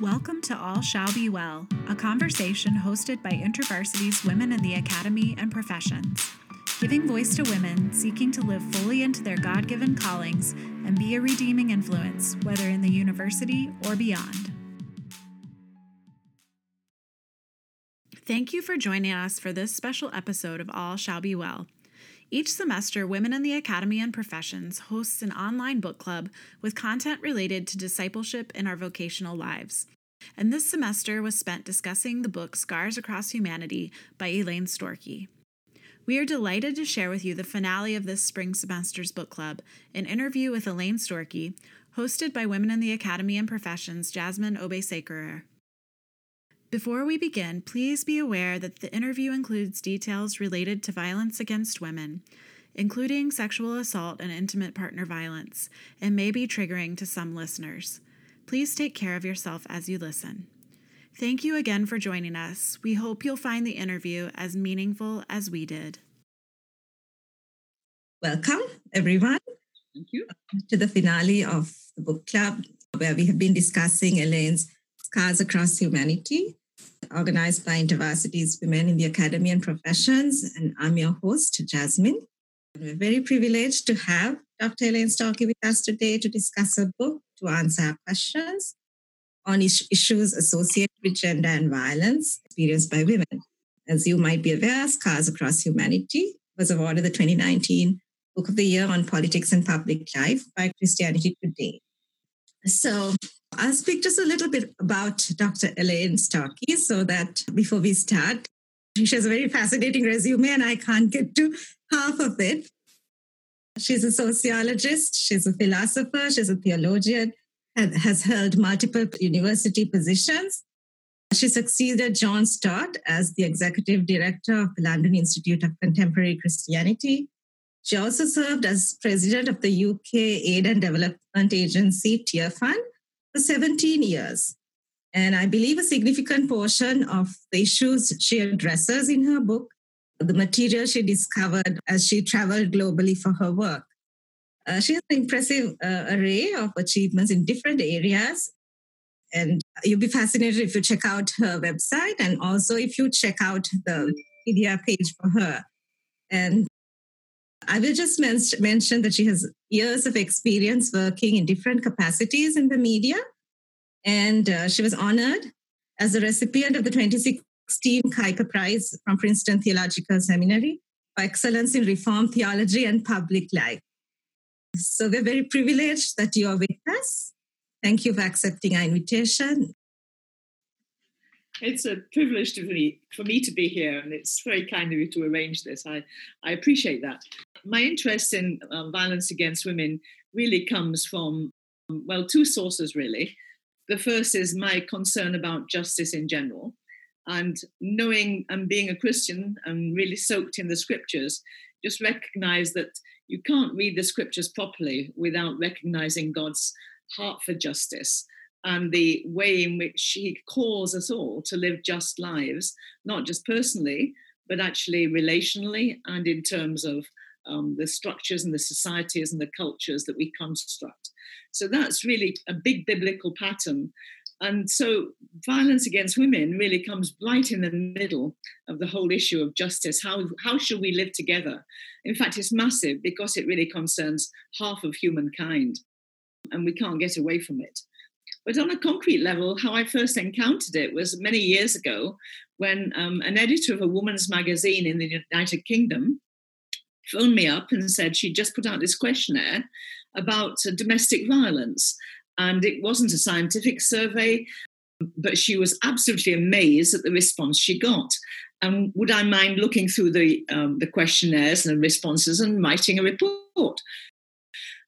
Welcome to All Shall Be Well, a conversation hosted by InterVarsity's Women in the Academy and Professions, giving voice to women seeking to live fully into their God given callings and be a redeeming influence, whether in the university or beyond. Thank you for joining us for this special episode of All Shall Be Well. Each semester, Women in the Academy and Professions hosts an online book club with content related to discipleship in our vocational lives. And this semester was spent discussing the book Scars Across Humanity by Elaine Storkey. We are delighted to share with you the finale of this spring semester's book club, an interview with Elaine Storkey, hosted by Women in the Academy and Professions Jasmine Obesekerer. Before we begin, please be aware that the interview includes details related to violence against women, including sexual assault and intimate partner violence, and may be triggering to some listeners. Please take care of yourself as you listen. Thank you again for joining us. We hope you'll find the interview as meaningful as we did. Welcome, everyone. Thank you. To the finale of the book club, where we have been discussing Elaine's Scars Across Humanity, organized by InterVarsity's Women in the Academy and Professions. And I'm your host, Jasmine. We're very privileged to have Dr. Elaine Storkey with us today to discuss her book, to answer our questions on issues associated with gender and violence experienced by women. As you might be aware, Scars Across Humanity was awarded the 2019 Book of the Year on Politics and Public Life by Christianity Today. So I'll speak just a little bit about Dr. Elaine Storkey so that before we start, she has a very fascinating resume and I can't get to half of it. She's a sociologist, she's a philosopher, she's a theologian, and has held multiple university positions. She succeeded John Stott as the executive director of the London Institute of Contemporary Christianity. She also served as president of the UK Aid and Development Agency Tearfund, for 17 years. And I believe a significant portion of the issues she addresses in her book, the material she discovered as she traveled globally for her work. Uh, she has an impressive uh, array of achievements in different areas. And you'll be fascinated if you check out her website and also if you check out the media page for her. And I will just men- mention that she has years of experience working in different capacities in the media. And uh, she was honored as a recipient of the 2016 Kuyper Prize from Princeton Theological Seminary for excellence in reform theology and public life. So we're very privileged that you are with us. Thank you for accepting our invitation. It's a privilege to for me to be here, and it's very kind of you to arrange this. I, I appreciate that. My interest in um, violence against women really comes from, well, two sources really. The first is my concern about justice in general. And knowing and being a Christian and really soaked in the scriptures, just recognize that you can't read the scriptures properly without recognizing God's heart for justice and the way in which he calls us all to live just lives, not just personally, but actually relationally and in terms of um, the structures and the societies and the cultures that we construct. So that's really a big biblical pattern. And so violence against women really comes right in the middle of the whole issue of justice. How, how should we live together? In fact, it's massive because it really concerns half of humankind, and we can't get away from it. But on a concrete level, how I first encountered it was many years ago when um, an editor of a woman's magazine in the United Kingdom phoned me up and said she'd just put out this questionnaire about uh, domestic violence. And it wasn't a scientific survey, but she was absolutely amazed at the response she got. And would I mind looking through the, um, the questionnaires and the responses and writing a report?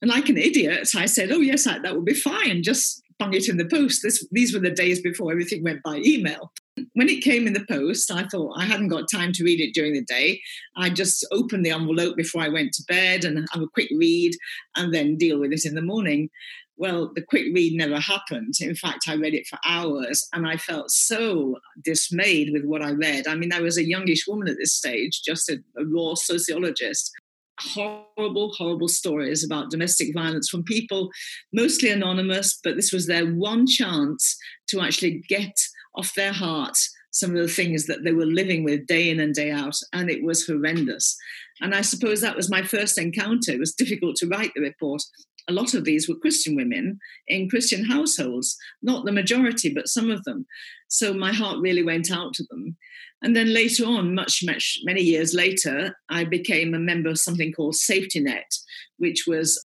And like an idiot, I said, Oh, yes, that would be fine. Just bung it in the post. This, these were the days before everything went by email. When it came in the post, I thought I hadn't got time to read it during the day. I just opened the envelope before I went to bed and have a quick read and then deal with it in the morning. Well, the quick read never happened. In fact, I read it for hours and I felt so dismayed with what I read. I mean, I was a youngish woman at this stage, just a, a raw sociologist. horrible, horrible stories about domestic violence from people, mostly anonymous, but this was their one chance to actually get off their hearts some of the things that they were living with day in and day out, and it was horrendous. And I suppose that was my first encounter. It was difficult to write the report. A lot of these were Christian women in Christian households, not the majority, but some of them. So my heart really went out to them. And then later on, much, much, many years later, I became a member of something called Safety Net, which was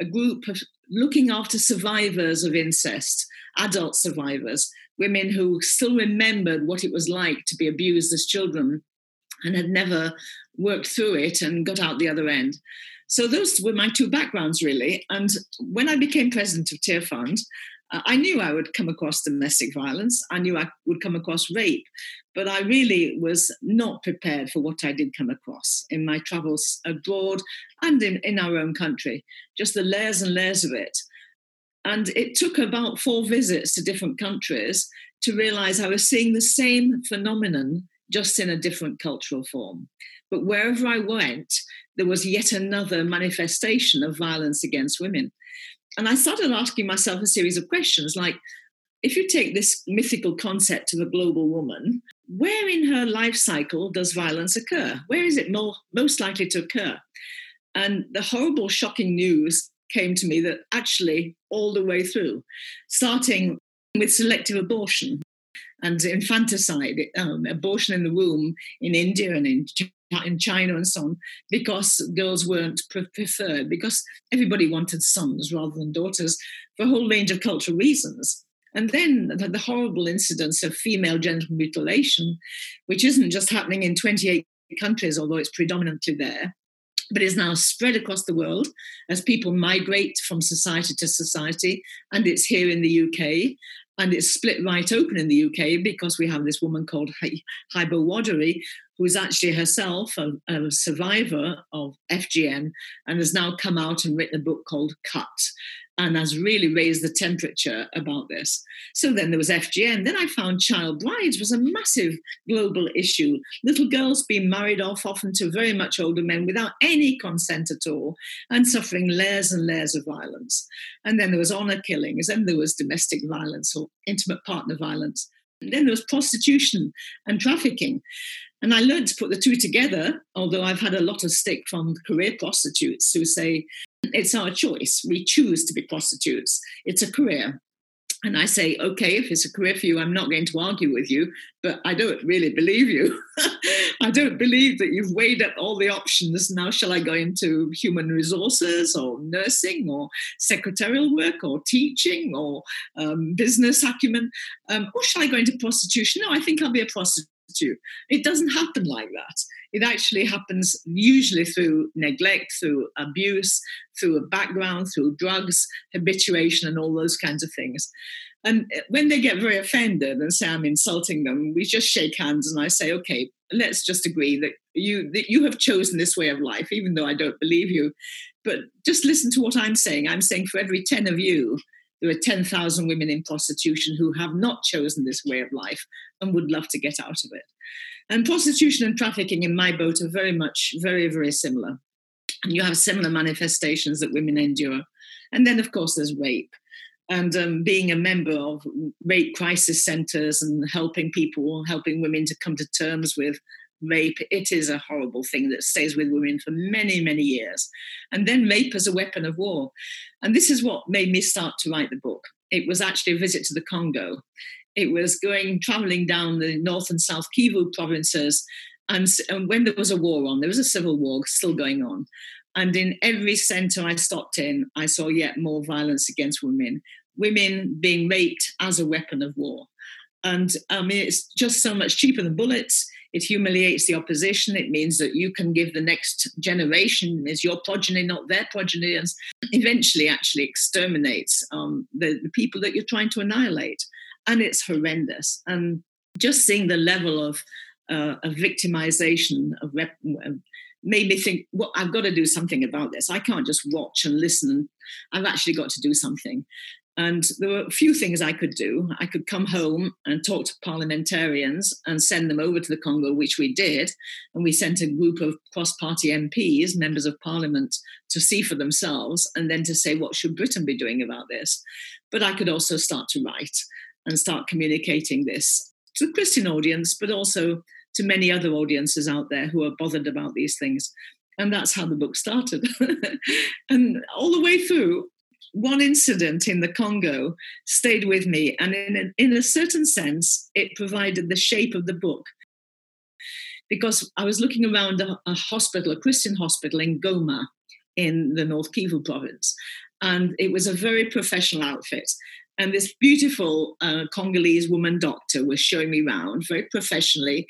a group of looking after survivors of incest, adult survivors, women who still remembered what it was like to be abused as children and had never worked through it and got out the other end. So those were my two backgrounds, really. And when I became president of Tearfund, uh, I knew I would come across domestic violence. I knew I would come across rape, but I really was not prepared for what I did come across in my travels abroad and in, in our own country, just the layers and layers of it. And it took about four visits to different countries to realize I was seeing the same phenomenon just in a different cultural form. But wherever I went, there was yet another manifestation of violence against women. And I started asking myself a series of questions like, if you take this mythical concept of a global woman, where in her life cycle does violence occur? Where is it more, most likely to occur? And the horrible, shocking news came to me that actually all the way through, starting with selective abortion and infanticide, um, abortion in the womb in India and in in China and so on, because girls weren't preferred, because everybody wanted sons rather than daughters for a whole range of cultural reasons. And then the, the horrible incidence of female genital mutilation, which isn't just happening in 28 countries, although it's predominantly there, but is now spread across the world as people migrate from society to society. And it's here in the UK. And it's split right open in the UK because we have this woman called Hibo Wardere, who is actually herself a, a, survivor of FGM and has now come out and written a book called Cut and has really raised the temperature about this. So then there was FGM. Then I found child brides was a massive global issue. Little girls being married off often to very much older men without any consent at all and suffering layers and layers of violence. And then there was honor killings, and there was domestic violence or intimate partner violence. And then there was prostitution and trafficking. And I learned to put the two together, although I've had a lot of stick from career prostitutes who say it's our choice. We choose to be prostitutes. It's a career. And I say, okay, if it's a career for you, I'm not going to argue with you, but I don't really believe you. I don't believe that you've weighed up all the options. Now, shall I go into human resources or nursing or secretarial work or teaching or um, business acumen? Um, or shall I go into prostitution? No, I think I'll be a prostitute you. It doesn't happen like that. It actually happens usually through neglect, through abuse, through a background, through drugs, habituation, and all those kinds of things. And uh, when they get very offended and say I'm insulting them, we just shake hands and I say, okay, let's just agree that you that you have chosen this way of life, even though I don't believe you. But just listen to what I'm saying. I'm saying for every 10 of you, there are 10,000 women in prostitution who have not chosen this way of life and would love to get out of it. And prostitution and trafficking, in my boat, are very much very, very similar. And you have similar manifestations that women endure. And then, of course, there's rape. And um, being a member of rape crisis centers and helping people, helping women to come to terms with rape, it is a horrible thing that stays with women for many, many years. And then rape as a weapon of war. And this is what made me start to write the book. It was actually a visit to the Congo. It was going, traveling down the North and South Kivu provinces. And, and when there was a war on, there was a civil war still going on. And in every center I stopped in, I saw yet more violence against women, women being raped as a weapon of war. And I mean, it's just so much cheaper than bullets. It humiliates the opposition. It means that you can give the next generation is your progeny, not their progeny, and eventually actually exterminates um, the, the people that you're trying to annihilate. And it's horrendous. And just seeing the level of, uh, of victimization of rep- made me think, well, I've got to do something about this. I can't just watch and listen. I've actually got to do something. And there were a few things I could do. I could come home and talk to parliamentarians and send them over to the Congo, which we did. And we sent a group of cross party MPs, members of parliament, to see for themselves and then to say, what should Britain be doing about this? But I could also start to write and start communicating this to the Christian audience, but also to many other audiences out there who are bothered about these things. And that's how the book started. and all the way through, one incident in the Congo stayed with me, and in a, in a certain sense, it provided the shape of the book. Because I was looking around a, a hospital, a Christian hospital in Goma in the North Kivu province, and it was a very professional outfit. And this beautiful uh, Congolese woman doctor was showing me around very professionally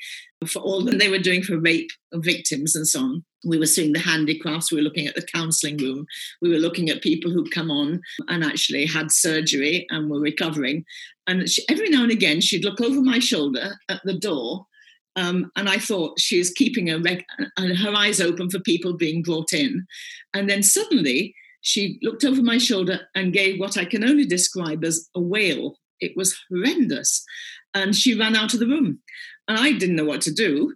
for all that they were doing for rape victims and so on. We were seeing the handicrafts, we were looking at the counseling room, we were looking at people who'd come on and actually had surgery and were recovering. And she, every now and again, she'd look over my shoulder at the door. Um, and I thought she was keeping her, reg- her eyes open for people being brought in. And then suddenly she looked over my shoulder and gave what I can only describe as a wail. It was horrendous. And she ran out of the room. And I didn't know what to do.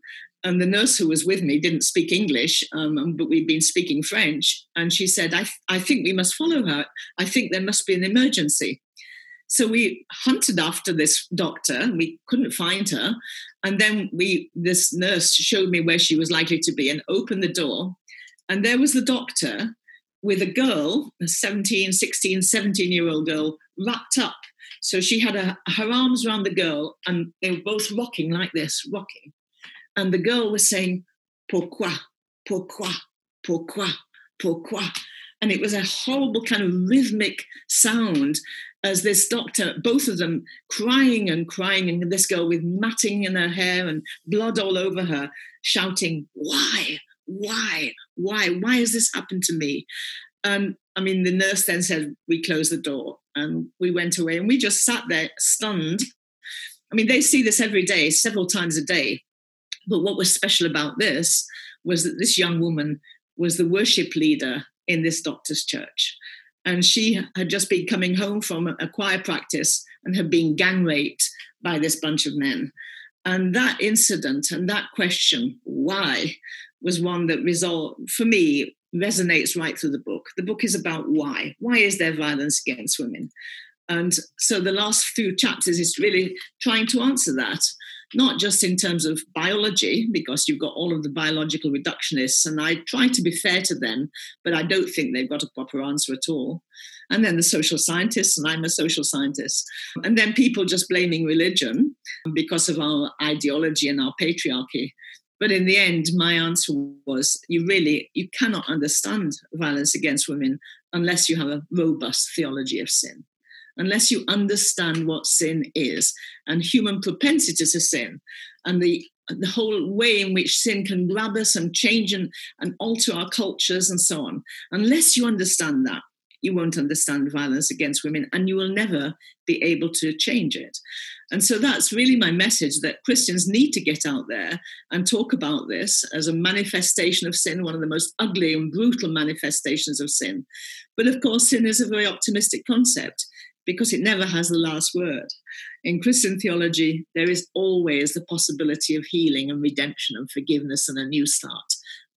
And the nurse who was with me didn't speak English, um, but we'd been speaking French. And she said, I, th- I think we must follow her. I think there must be an emergency. So we hunted after this doctor. We couldn't find her. And then we, this nurse showed me where she was likely to be and opened the door. And there was the doctor with a girl, a 17, 16, 17 year old girl, wrapped up. So she had a, her arms around the girl and they were both rocking like this, rocking. And the girl was saying, Pourquoi? Pourquoi? Pourquoi? Pourquoi? And it was a horrible kind of rhythmic sound as this doctor, both of them crying and crying, and this girl with matting in her hair and blood all over her, shouting, Why? why? Why? Why has this happened to me? Um, I mean, the nurse then said, We close the door. And we went away and we just sat there stunned. I mean, they see this every day, several times a day. But what was special about this was that this young woman was the worship leader in this doctor's church. And she had just been coming home from a choir practice and had been gang raped by this bunch of men. And that incident and that question, why, was one that resolved, for me, resonates right through the book. The book is about why. Why is there violence against women? And so the last few chapters is really trying to answer that, not just in terms of biology, because you've got all of the biological reductionists, and I try to be fair to them, but I don't think they've got a proper answer at all. And then the social scientists, and I'm a social scientist. And then people just blaming religion because of our ideology and our patriarchy. But in the end, my answer was you really you cannot understand violence against women unless you have a robust theology of sin. Unless you understand what sin is and human propensity to sin and the the whole way in which sin can grab us and change and, and alter our cultures and so on. Unless you understand that, you won't understand violence against women and you will never be able to change it. And so that's really my message that Christians need to get out there and talk about this as a manifestation of sin, one of the most ugly and brutal manifestations of sin. But of course, sin is a very optimistic concept because it never has the last word. In Christian theology, there is always the possibility of healing and redemption and forgiveness and a new start.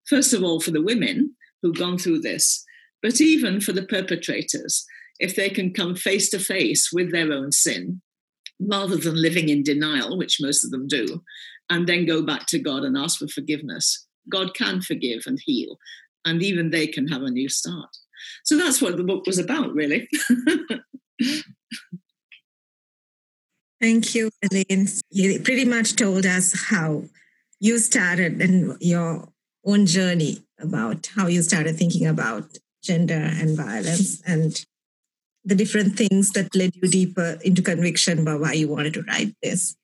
First of all, for the women who've gone through this, but even for the perpetrators, if they can come face to face with their own sin rather than living in denial, which most of them do, and then go back to God and ask for forgiveness. God can forgive and heal, and even they can have a new start. So that's what the book was about, really. Thank you, Elaine. You pretty much told us how you started and your own journey about how you started thinking about gender and violence and the different things that led you deeper into conviction about why you wanted to write this.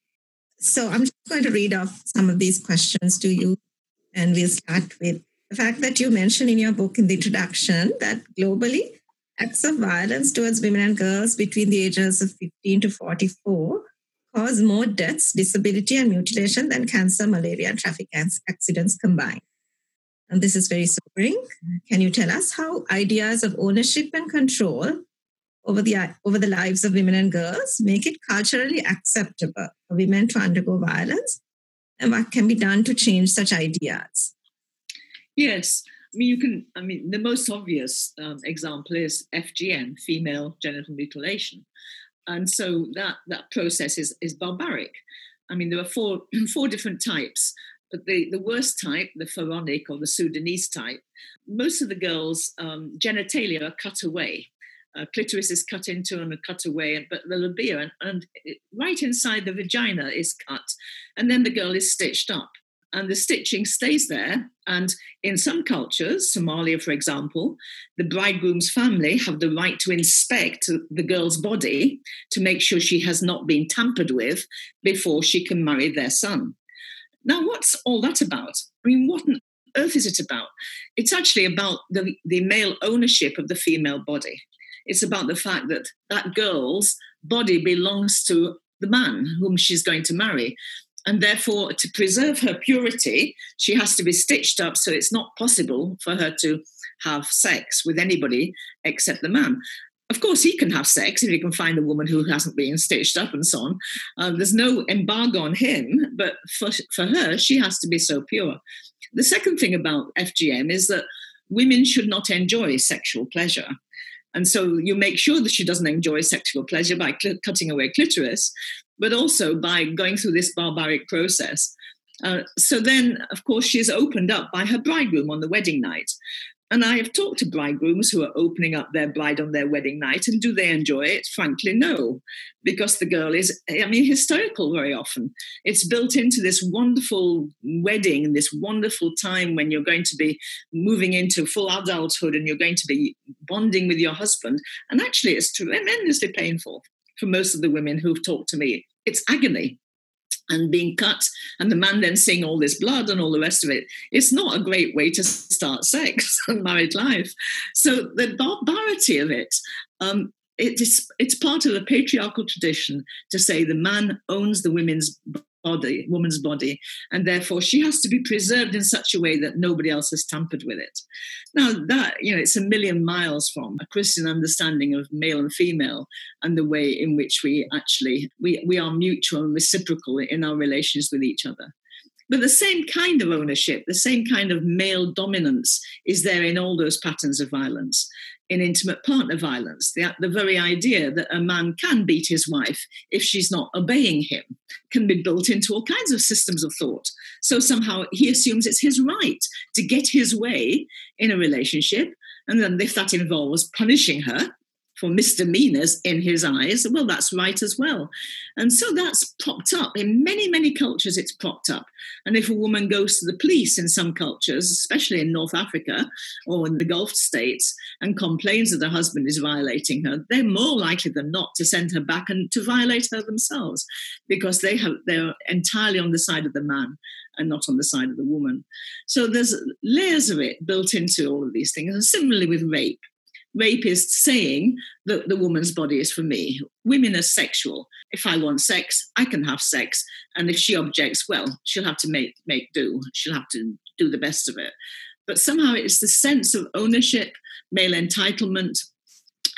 So I'm just going to read off some of these questions to you, and we'll start with the fact that you mentioned in your book in the introduction that globally, acts of violence towards women and girls between the ages of 15 to 44 cause more deaths, disability, and mutilation than cancer, malaria, and traffic accidents combined. And this is very sobering. Can you tell us how ideas of ownership and control over the over the lives of women and girls, make it culturally acceptable for women to undergo violence, and what can be done to change such ideas? Yes, I mean you can. I mean the most obvious um, example is FGM, female genital mutilation, and so that that process is is barbaric. I mean there are four four different types. But the, the worst type, the pharaonic or the Sudanese type, most of the girls' um, genitalia are cut away uh, clitoris is cut into and cut away, but the labia and, and right inside the vagina is cut, and then the girl is stitched up. And the stitching stays there. And in some cultures, Somalia, for example, the bridegroom's family have the right to inspect the girl's body to make sure she has not been tampered with before she can marry their son. Now, what's all that about? I mean, what on earth is it about? It's actually about the, the male ownership of the female body. It's about the fact that that girl's body belongs to the man whom she's going to marry. And therefore, to preserve her purity, she has to be stitched up so it's not possible for her to have sex with anybody except the man. Of course, he can have sex if he can find a woman who hasn't been stitched up and so on. Uh, there's no embargo on him, but for, for her, she has to be so pure. The second thing about FGM is that women should not enjoy sexual pleasure. And so you make sure that she doesn't enjoy sexual pleasure by cl- cutting away clitoris, but also by going through this barbaric process. Uh, so then, of course, she is opened up by her bridegroom on the wedding night. And I have talked to bridegrooms who are opening up their bride on their wedding night, and do they enjoy it? Frankly, no, because the girl is, I mean, hysterical very often. It's built into this wonderful wedding, this wonderful time when you're going to be moving into full adulthood and you're going to be bonding with your husband. And actually, it's tremendously painful for most of the women who've talked to me. It's agony and being cut and the man then seeing all this blood and all the rest of it it's not a great way to start sex and married life so the barbarity of it um, it is, it's part of the patriarchal tradition to say the man owns the women's body, woman's body, and therefore she has to be preserved in such a way that nobody else has tampered with it. Now that you know, it's a million miles from a Christian understanding of male and female and the way in which we actually we we are mutual and reciprocal in our relations with each other. But the same kind of ownership, the same kind of male dominance is there in all those patterns of violence in intimate partner violence. The, the very idea that a man can beat his wife if she's not obeying him can be built into all kinds of systems of thought. So somehow he assumes it's his right to get his way in a relationship. And then if that involves punishing her, for misdemeanors in his eyes, well, that's right as well. And so that's propped up. In many, many cultures, it's propped up. And if a woman goes to the police in some cultures, especially in North Africa or in the Gulf states, and complains that her husband is violating her, they're more likely than not to send her back and to violate her themselves because they have they're entirely on the side of the man and not on the side of the woman. So there's layers of it built into all of these things. And similarly with rape rapist saying that the woman's body is for me. Women are sexual. If I want sex, I can have sex. And if she objects, well, she'll have to make, make do. She'll have to do the best of it. But somehow it's the sense of ownership, male entitlement,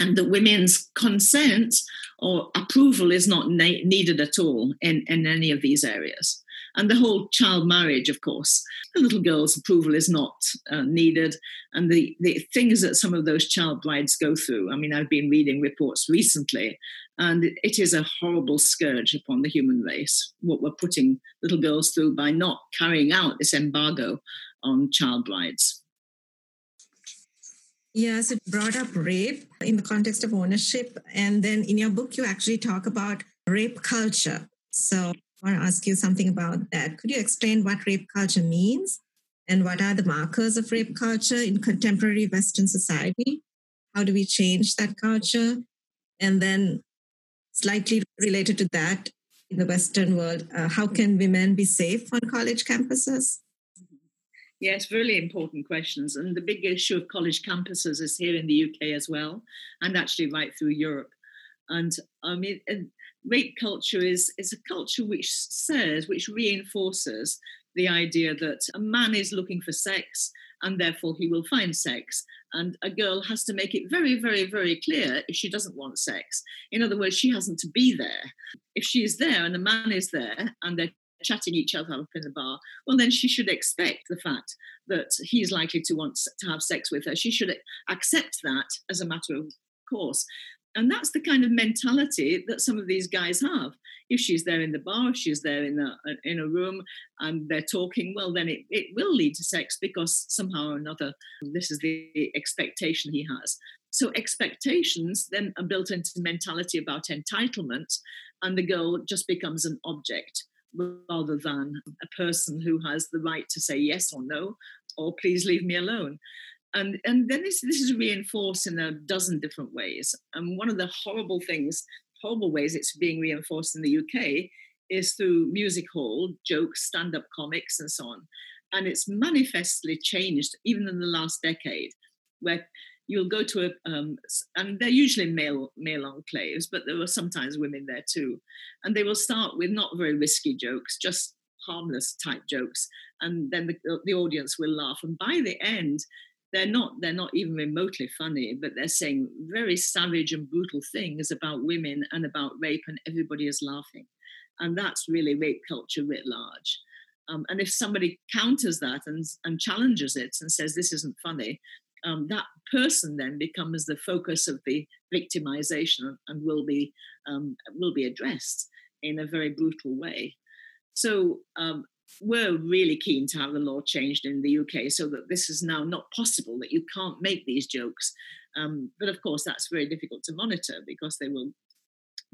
and that women's consent or approval is not na- needed at all in, in any of these areas. And the whole child marriage, of course, the little girl's approval is not uh, needed. And the, the things that some of those child brides go through, I mean, I've been reading reports recently, and it is a horrible scourge upon the human race, what we're putting little girls through by not carrying out this embargo on child brides. Yes, it brought up rape in the context of ownership. And then in your book, you actually talk about rape culture. So I want to ask you something about that. Could you explain what rape culture means and what are the markers of rape culture in contemporary Western society? How do we change that culture? And then, slightly related to that, in the Western world, uh, how can women be safe on college campuses? Yes, really important questions. And the big issue of college campuses is here in the UK as well, and actually right through Europe. And I mean, rape culture is, is a culture which says, which reinforces the idea that a man is looking for sex and therefore he will find sex. And a girl has to make it very, very, very clear if she doesn't want sex. In other words, she hasn't to be there. If she is there and the man is there and they're chatting each other up in the bar, well, then she should expect the fact that he's likely to want to have sex with her. She should accept that as a matter of course. And that's the kind of mentality that some of these guys have. If she's there in the bar, if she's there in a, uh, in a room and they're talking, well, then it, it will lead to sex because somehow or another, this is the expectation he has. So expectations then are built into mentality about entitlement, and the girl just becomes an object rather than a person who has the right to say yes or no, or please leave me alone and and then this this is reinforced in a dozen different ways. And one of the horrible things, horrible ways it's being reinforced in the UK is through music hall jokes, stand-up comics, and so on. And it's manifestly changed even in the last decade, where you'll go to a um, and they're usually male male enclaves, but there are sometimes women there too, and they will start with not very risky jokes, just harmless type jokes, and then the, the audience will laugh. And by the end, they're not they're not even remotely funny but they're saying very savage and brutal things about women and about rape and everybody is laughing. And that's really rape culture writ large. Um, and if somebody counters that and, and challenges it and says this isn't funny um, that person then becomes the focus of the victimization and will be um, will be addressed in a very brutal way. So um, we're really keen to have the law changed in the UK so that this is now not possible, that you can't make these jokes. Um, but of course, that's very difficult to monitor because they will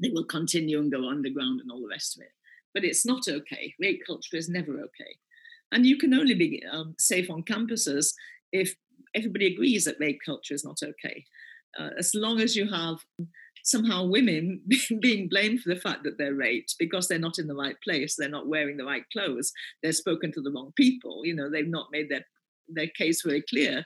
they will continue and go underground and all the rest of it. But it's not okay. Rape culture is never okay. And you can only be um, safe on campuses if everybody agrees that rape culture is not okay. Uh, as long as you have somehow women being blamed for the fact that they're raped because they're not in the right place, they're not wearing the right clothes, they're spoken to the wrong people, you know, they've not made their, their case very clear.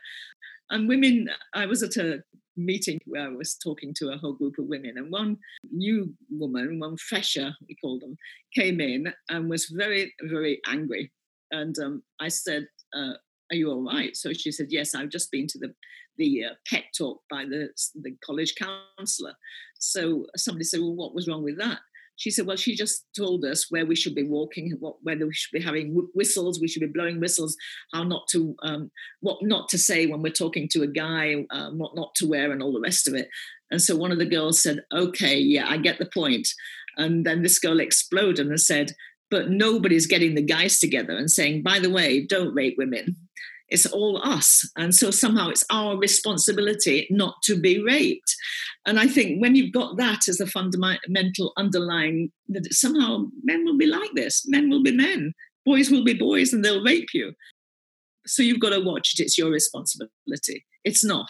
And women, I was at a meeting where I was talking to a whole group of women, and one new woman, one fresher, we call them, came in and was very, very angry. And um, I said, uh, Are you all right? So she said, Yes, I've just been to the the uh, pet talk by the, the college counselor. So somebody said, Well, what was wrong with that? She said, Well, she just told us where we should be walking, what, whether we should be having whistles, we should be blowing whistles, how not to, um, what not to say when we're talking to a guy, um, what not to wear, and all the rest of it. And so one of the girls said, Okay, yeah, I get the point. And then this girl exploded and said, But nobody's getting the guys together and saying, By the way, don't rape women it's all us. And so somehow it's our responsibility not to be raped. And I think when you've got that as a fundamental underlying, that somehow men will be like this, men will be men, boys will be boys, and they'll rape you. So you've got to watch it. It's your responsibility. It's not.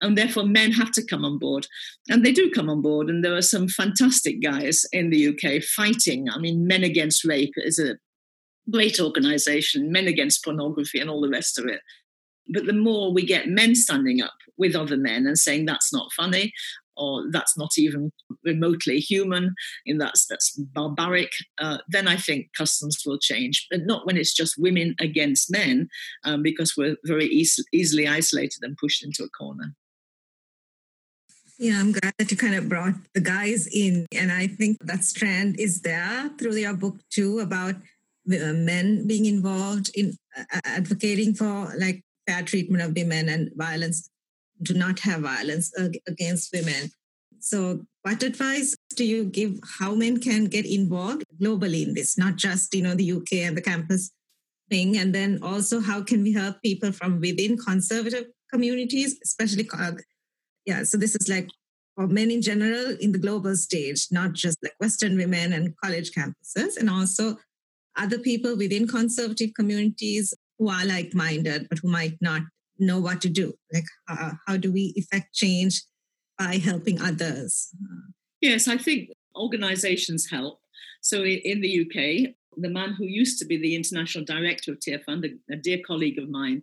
And therefore, men have to come on board. And they do come on board. And there are some fantastic guys in the UK fighting. I mean, Men Against Rape is a great organization, Men Against Pornography, and all the rest of it. But the more we get men standing up with other men and saying that's not funny, or that's not even remotely human, and that's that's barbaric, uh, then I think customs will change. But not when it's just women against men, um, because we're very easy, easily isolated and pushed into a corner. Yeah, I'm glad that you kind of brought the guys in. And I think that strand is there through your book too about Uh, men being involved in uh, uh, advocating for like fair treatment of women and violence do not have violence against women. So what advice do you give how men can get involved globally in this? Not just you know the uk and the campus thing and then also how can we help people from within conservative communities especially uh, yeah so this is like for men in general in the global stage not just like western women and college campuses and also other people within conservative communities who are like minded, but who might not know what to do. Like, uh, how do we effect change by helping others? Yes, I think organizations help. So in the UK, the man who used to be the international director of Tearfund, a, a dear colleague of mine,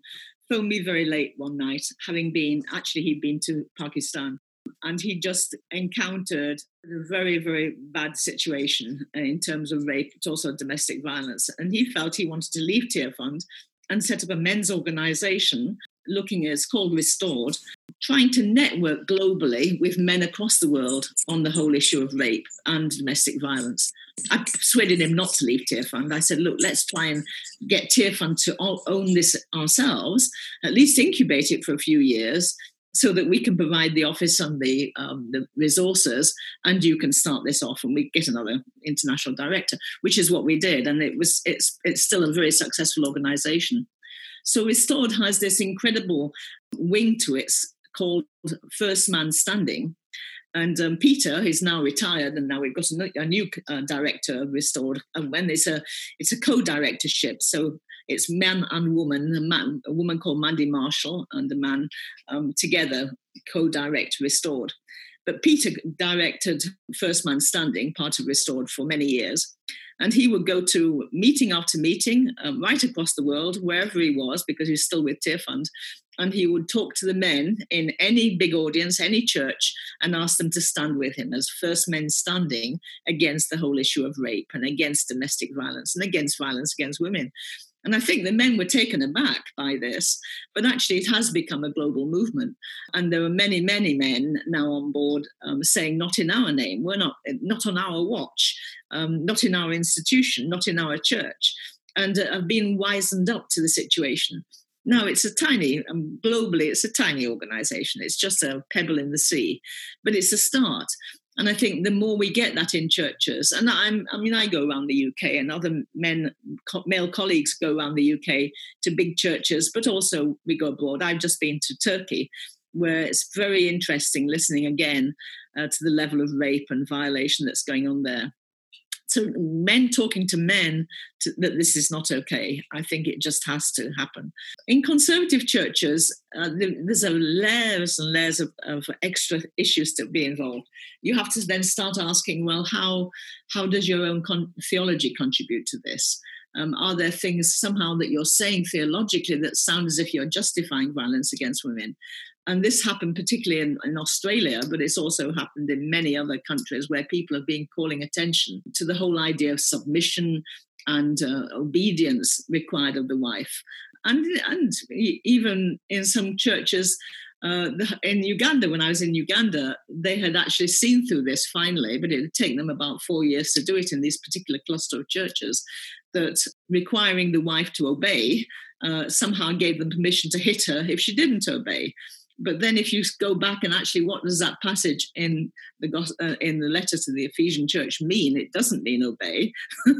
phoned me very late one night, having been actually, he'd been to Pakistan and he just encountered a very, very bad situation in terms of rape, but also domestic violence. And he felt he wanted to leave Tearfund and set up a men's organization looking at it's called Restored, trying to network globally with men across the world on the whole issue of rape and domestic violence. I persuaded him not to leave Tearfund. I said, look, let's try and get Tearfund to own this ourselves, at least incubate it for a few years, so that we can provide the office and the, um, the resources, and you can start this off, and we get another international director, which is what we did, and it was it's it's still a very successful organisation. So Restored has this incredible wing to it called First Man Standing. And um, Peter is now retired, and now we've got a, a new uh, director of Restored. And when it's a it's a co-directorship, so it's men and woman, a, man, a woman called Mandy Marshall and a man um, together co-direct Restored. But Peter directed First Man Standing, part of Restored, for many years. And he would go to meeting after meeting um, right across the world, wherever he was, because he's still with Tearfund. And he would talk to the men in any big audience, any church, and ask them to stand with him as first men standing against the whole issue of rape and against domestic violence and against violence against women. And I think the men were taken aback by this, but actually it has become a global movement. And there are many, many men now on board um, saying, not in our name, we're not, not on our watch, um, not in our institution, not in our church, and uh, have been wizened up to the situation. Now it's a tiny, um, globally, it's a tiny organization. It's just a pebble in the sea, but it's a start. And I think the more we get that in churches, and I'm, I mean, I go around the UK, and other men, male colleagues go around the UK to big churches, but also we go abroad. I've just been to Turkey, where it's very interesting listening again uh, to the level of rape and violation that's going on there to men talking to men to, that this is not okay. I think it just has to happen. In conservative churches, uh, there's a layers and layers of, of, extra issues to be involved. You have to then start asking, well, how how does your own con- theology contribute to this? Um, are there things somehow that you're saying theologically that sound as if you're justifying violence against women? And this happened particularly in, in, Australia, but it's also happened in many other countries where people have been calling attention to the whole idea of submission and uh, obedience required of the wife. And, and even in some churches, uh, in Uganda, when I was in Uganda, they had actually seen through this finally, but it had taken them about four years to do it in these particular cluster of churches, that requiring the wife to obey uh, somehow gave them permission to hit her if she didn't obey but then if you go back and actually what does that passage in the uh, in the letter to the ephesian church mean? It doesn't mean obey.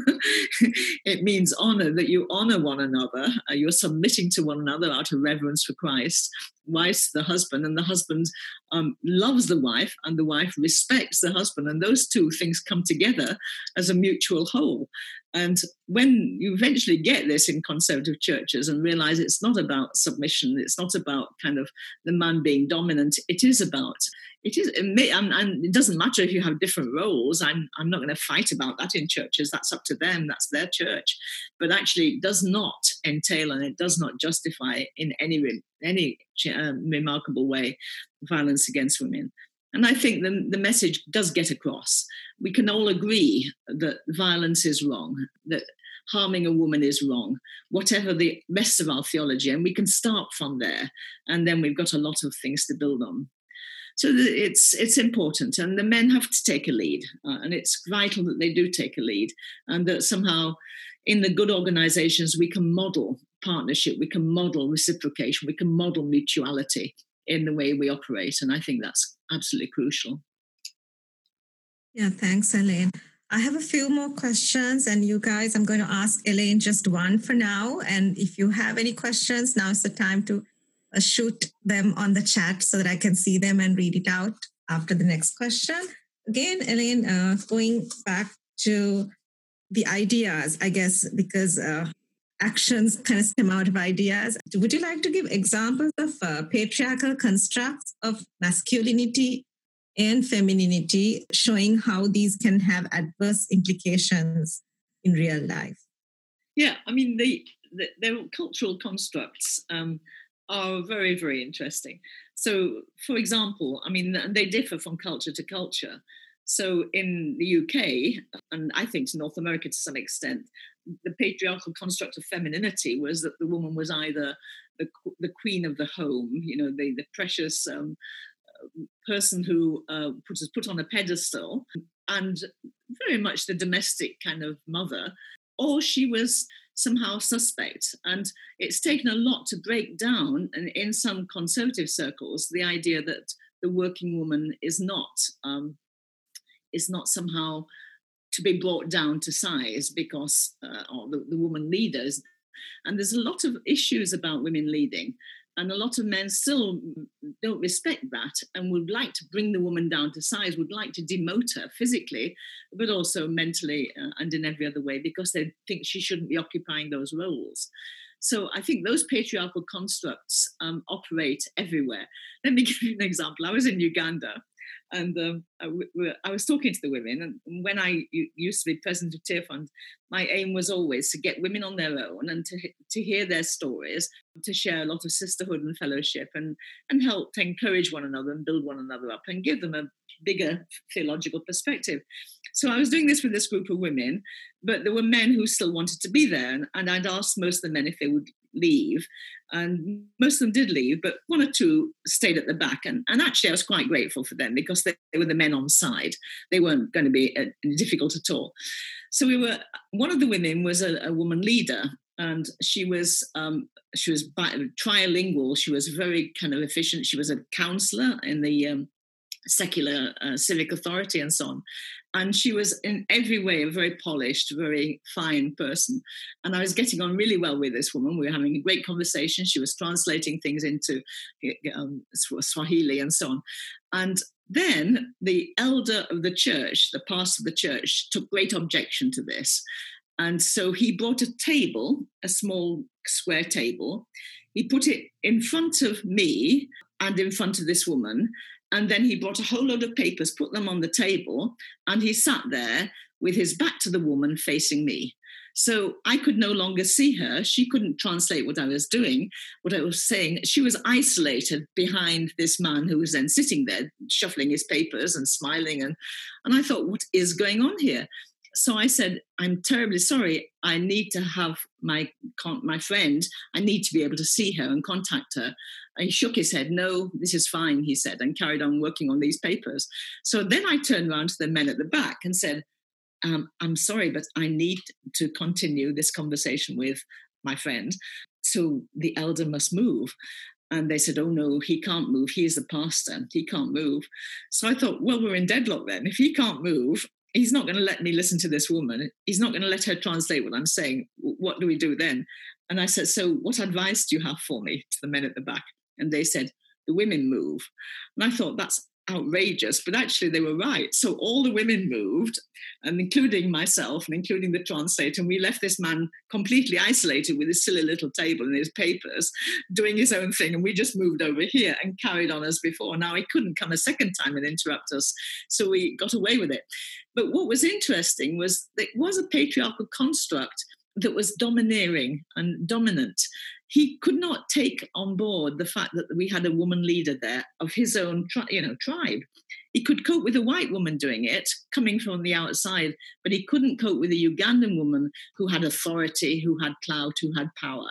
It means honor that you honor one another uh, you're submitting to one another out of reverence for christ wife the husband and the husband um, loves the wife and the wife respects the husband and those two things come together as a mutual whole and when you eventually get this in conservative churches and realize it's not about submission, it's not about kind of the man being dominant, it is about it is and, and it doesn't matter if you have different roles i'm i'm not going to fight about that in churches that's up to them that's their church. But actually it does not entail and it does not justify in any any um, remarkable way violence against women and I think the, the message does get across. We can all agree that violence is wrong, that harming a woman is wrong, whatever the rest of our theology. And we can start from there. And then we've got a lot of things to build on. So it's it's important, and the men have to take a lead, uh, and it's vital that they do take a lead, and that somehow, in the good organisations, we can model partnership, we can model reciprocation, we can model mutuality in the way we operate, and I think that's absolutely crucial. Yeah, thanks, Elaine. I have a few more questions, and you guys, I'm going to ask Elaine just one for now. And if you have any questions, now's the time to uh, shoot them on the chat so that I can see them and read it out after the next question. Again, Elaine, uh, going back to the ideas, I guess, because uh, actions kind of stem out of ideas. Would you like to give examples of uh, patriarchal constructs of masculinity and femininity, showing how these can have adverse implications in real life? Yeah, I mean, the, the, the cultural constructs um, are very, very interesting. So, for example, I mean, they differ from culture to culture. So, in the UK, and I think to North America to some extent, the patriarchal construct of femininity was that the woman was either the, the queen of the home, you know, the, the precious um, person who uh, was put on a pedestal and very much the domestic kind of mother, or she was somehow suspect. And it's taken a lot to break down, and in some conservative circles, the idea that the working woman is not um, is not somehow to be brought down to size because uh, the, the woman leaders. And there's a lot of issues about women leading. And a lot of men still don't respect that and would like to bring the woman down to size, would like to demote her physically, but also mentally uh, and in every other way because they think she shouldn't be occupying those roles. So I think those patriarchal constructs um, operate everywhere. Let me give you an example. I was in Uganda and um, I, I, was talking to the women, and when I used to be president of Tearfund, my aim was always to get women on their own and to, to hear their stories, to share a lot of sisterhood and fellowship, and, and help to encourage one another and build one another up and give them a bigger theological perspective. So I was doing this with this group of women, but there were men who still wanted to be there. And, and I'd asked most of the men if they would leave. And most of them did leave, but one or two stayed at the back. And, and actually, I was quite grateful for them because they, they were the men on side. They weren't going to be uh, difficult at all. So we were, one of the women was a, a woman leader and she was um, she was bi- trilingual. She was very kind of efficient. She was a counselor in the um, secular uh, civic authority and so on. And she was in every way a very polished, very fine person. And I was getting on really well with this woman. We were having a great conversation. She was translating things into um, Swahili and so on. And then the elder of the church, the pastor of the church, took great objection to this. And so he brought a table, a small square table. He put it in front of me and in front of this woman. And then he brought a whole load of papers, put them on the table, and he sat there with his back to the woman facing me. So I could no longer see her. She couldn't translate what I was doing, what I was saying. She was isolated behind this man who was then sitting there, shuffling his papers and smiling. And, and I thought, what is going on here? So I said, I'm terribly sorry. I need to have my my friend. I need to be able to see her and contact her. And he shook his head. No, this is fine, he said, and carried on working on these papers. So then I turned around to the men at the back and said, um, I'm sorry, but I need to continue this conversation with my friend. So the elder must move. And they said, Oh no, he can't move. He is the pastor. He can't move. So I thought, Well, we're in deadlock then. If he can't move, he's not going to let me listen to this woman. He's not going to let her translate what I'm saying. What do we do then? And I said, So what advice do you have for me to the men at the back? And they said, The women move. And I thought, That's outrageous, but actually they were right. So all the women moved, and including myself and including the translator, and we left this man completely isolated with his silly little table and his papers, doing his own thing. And we just moved over here and carried on as before. Now he couldn't come a second time and interrupt us, so we got away with it. But what was interesting was it was a patriarchal construct that was domineering and dominant he could not take on board the fact that we had a woman leader there of his own tri- you know tribe. He could cope with a white woman doing it coming from the outside but he couldn't cope with a ugandan woman who had authority who had clout who had power.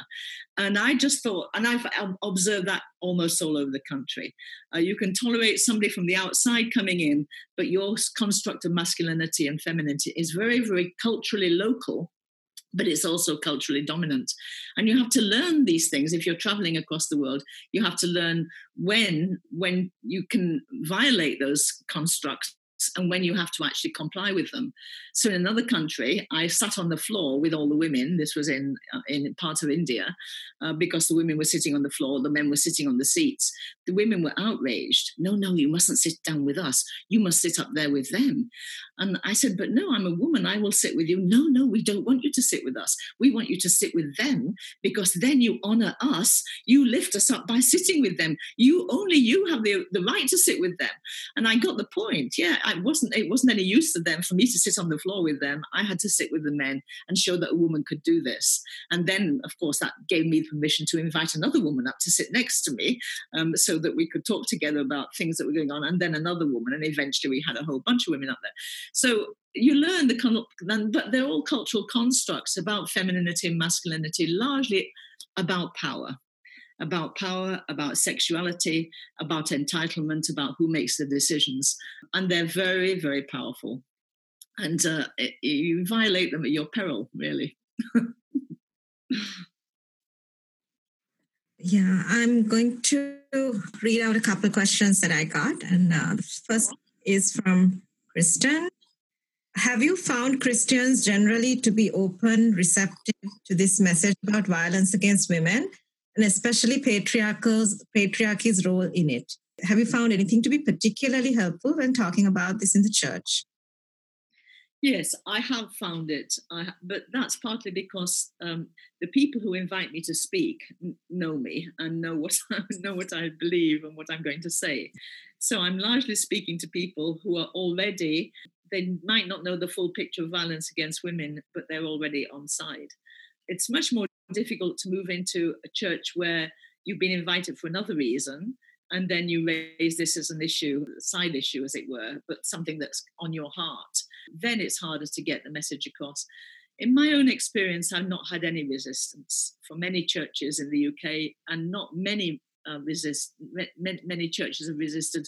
And i just thought and i've observed that almost all over the country. Uh, you can tolerate somebody from the outside coming in but your construct of masculinity and femininity is very very culturally local but it's also culturally dominant. And you have to learn these things if you're traveling across the world. You have to learn when when you can violate those constructs and when you have to actually comply with them. So in another country, I sat on the floor with all the women. This was in uh, in part of India, uh, because the women were sitting on the floor, the men were sitting on the seats. The women were outraged. No, no, you mustn't sit down with us. You must sit up there with them. And I said, but no, I'm a woman. I will sit with you. No, no, we don't want you to sit with us. We want you to sit with them because then you honor us. You lift us up by sitting with them. You only you have the, the right to sit with them. And I got the point. Yeah, I wasn't it wasn't any use to them for me to sit on the floor with them. I had to sit with the men and show that a woman could do this. And then, of course, that gave me permission to invite another woman up to sit next to me um, so that we could talk together about things that were going on. And then another woman. And eventually we had a whole bunch of women up there. So you learn the, but they're all cultural constructs about femininity and masculinity, largely about power. About power, about sexuality, about entitlement, about who makes the decisions. And they're very, very powerful. And uh, you violate them at your peril, really. yeah, I'm going to read out a couple of questions that I got. And uh, the first is from Kristen. Have you found Christians generally to be open, receptive to this message about violence against women, and especially patriarchals, patriarchy's role in it? Have you found anything to be particularly helpful when talking about this in the church? Yes, I have found it, I, but that's partly because um, the people who invite me to speak know me and know what I know what I believe and what I'm going to say. So I'm largely speaking to people who are already they might not know the full picture of violence against women, but they're already on side. It's much more difficult to move into a church where you've been invited for another reason and then you raise this as an issue, a side issue, as it were, but something that's on your heart. Then it's harder to get the message across. In my own experience, I've not had any resistance from many churches in the UK, and not many uh, resist. Many churches have resisted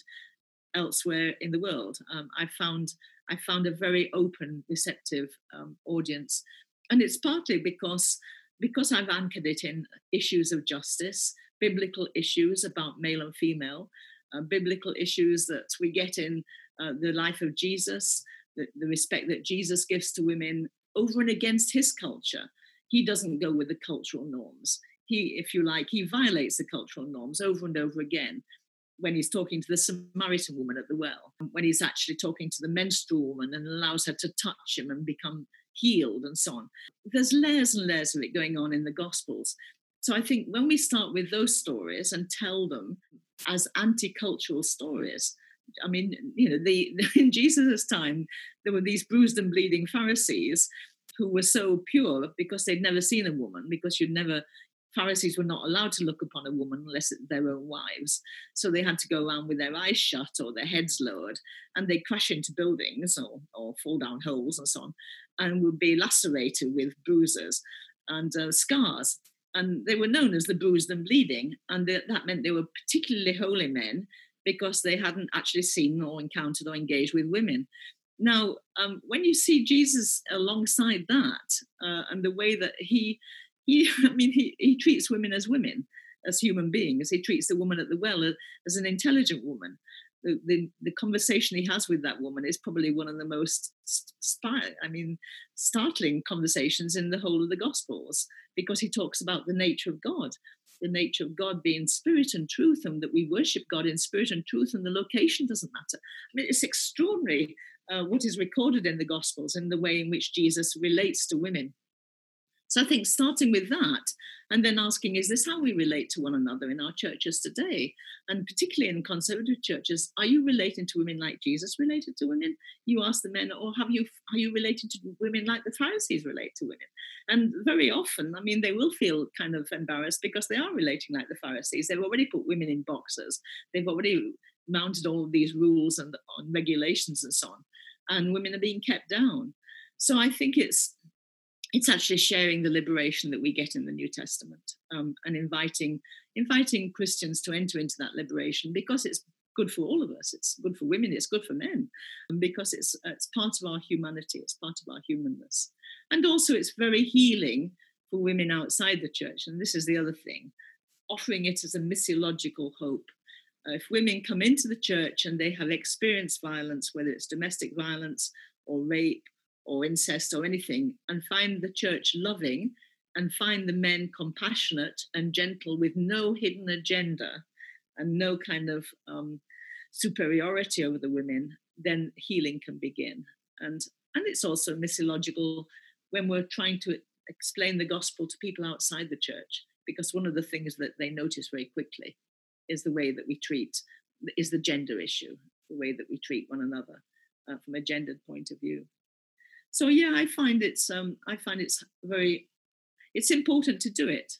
elsewhere in the world. Um, I found I found a very open, receptive um, audience, and it's partly because because I've anchored it in issues of justice, biblical issues about male and female, uh, biblical issues that we get in uh, the life of Jesus, the, the respect that Jesus gives to women over and against his culture. He doesn't go with the cultural norms. He, if you like, he violates the cultural norms over and over again when he's talking to the Samaritan woman at the well, when he's actually talking to the menstrual woman and allows her to touch him and become healed and so on. There's layers and layers of it going on in the Gospels. So I think when we start with those stories and tell them as anti-cultural stories, I mean, you know, the in Jesus' time there were these bruised and bleeding Pharisees who were so pure because they'd never seen a woman, because you'd never Pharisees were not allowed to look upon a woman unless it's their own wives. So they had to go around with their eyes shut or their heads lowered, and they crash into buildings or, or fall down holes and so on, and would be lacerated with bruises and uh, scars. And they were known as the bruised and bleeding, and that meant they were particularly holy men because they hadn't actually seen or encountered or engaged with women. Now, um, when you see Jesus alongside that, uh, and the way that he he, I mean, he, he treats women as women, as human beings. He treats the woman at the well as, as an intelligent woman. The, the, the, conversation he has with that woman is probably one of the most, I mean, startling conversations in the whole of the Gospels because he talks about the nature of God, the nature of God being spirit and truth, and that we worship God in spirit and truth, and the location doesn't matter. I mean, it's extraordinary uh, what is recorded in the Gospels and the way in which Jesus relates to women so I think starting with that and then asking, is this how we relate to one another in our churches today? And particularly in conservative churches, are you relating to women like Jesus related to women? You ask the men, or have you are you related to women like the Pharisees relate to women? And very often, I mean, they will feel kind of embarrassed because they are relating like the Pharisees. They've already put women in boxes. They've already mounted all of these rules and regulations and so on. And women are being kept down. So I think it's it's actually sharing the liberation that we get in the New Testament um, and inviting inviting Christians to enter into that liberation because it's good for all of us. It's good for women. It's good for men, because it's it's part of our humanity. It's part of our humanness, and also it's very healing for women outside the church. And this is the other thing, offering it as a missiological hope. Uh, if women come into the church and they have experienced violence, whether it's domestic violence or rape or incest or anything, and find the church loving and find the men compassionate and gentle with no hidden agenda and no kind of um, superiority over the women, then healing can begin. And, and it's also missiological when we're trying to explain the gospel to people outside the church, because one of the things that they notice very quickly is the way that we treat, is the gender issue, the way that we treat one another uh, from a gendered point of view so yeah, I find it's um, I find it's very it's important to do it.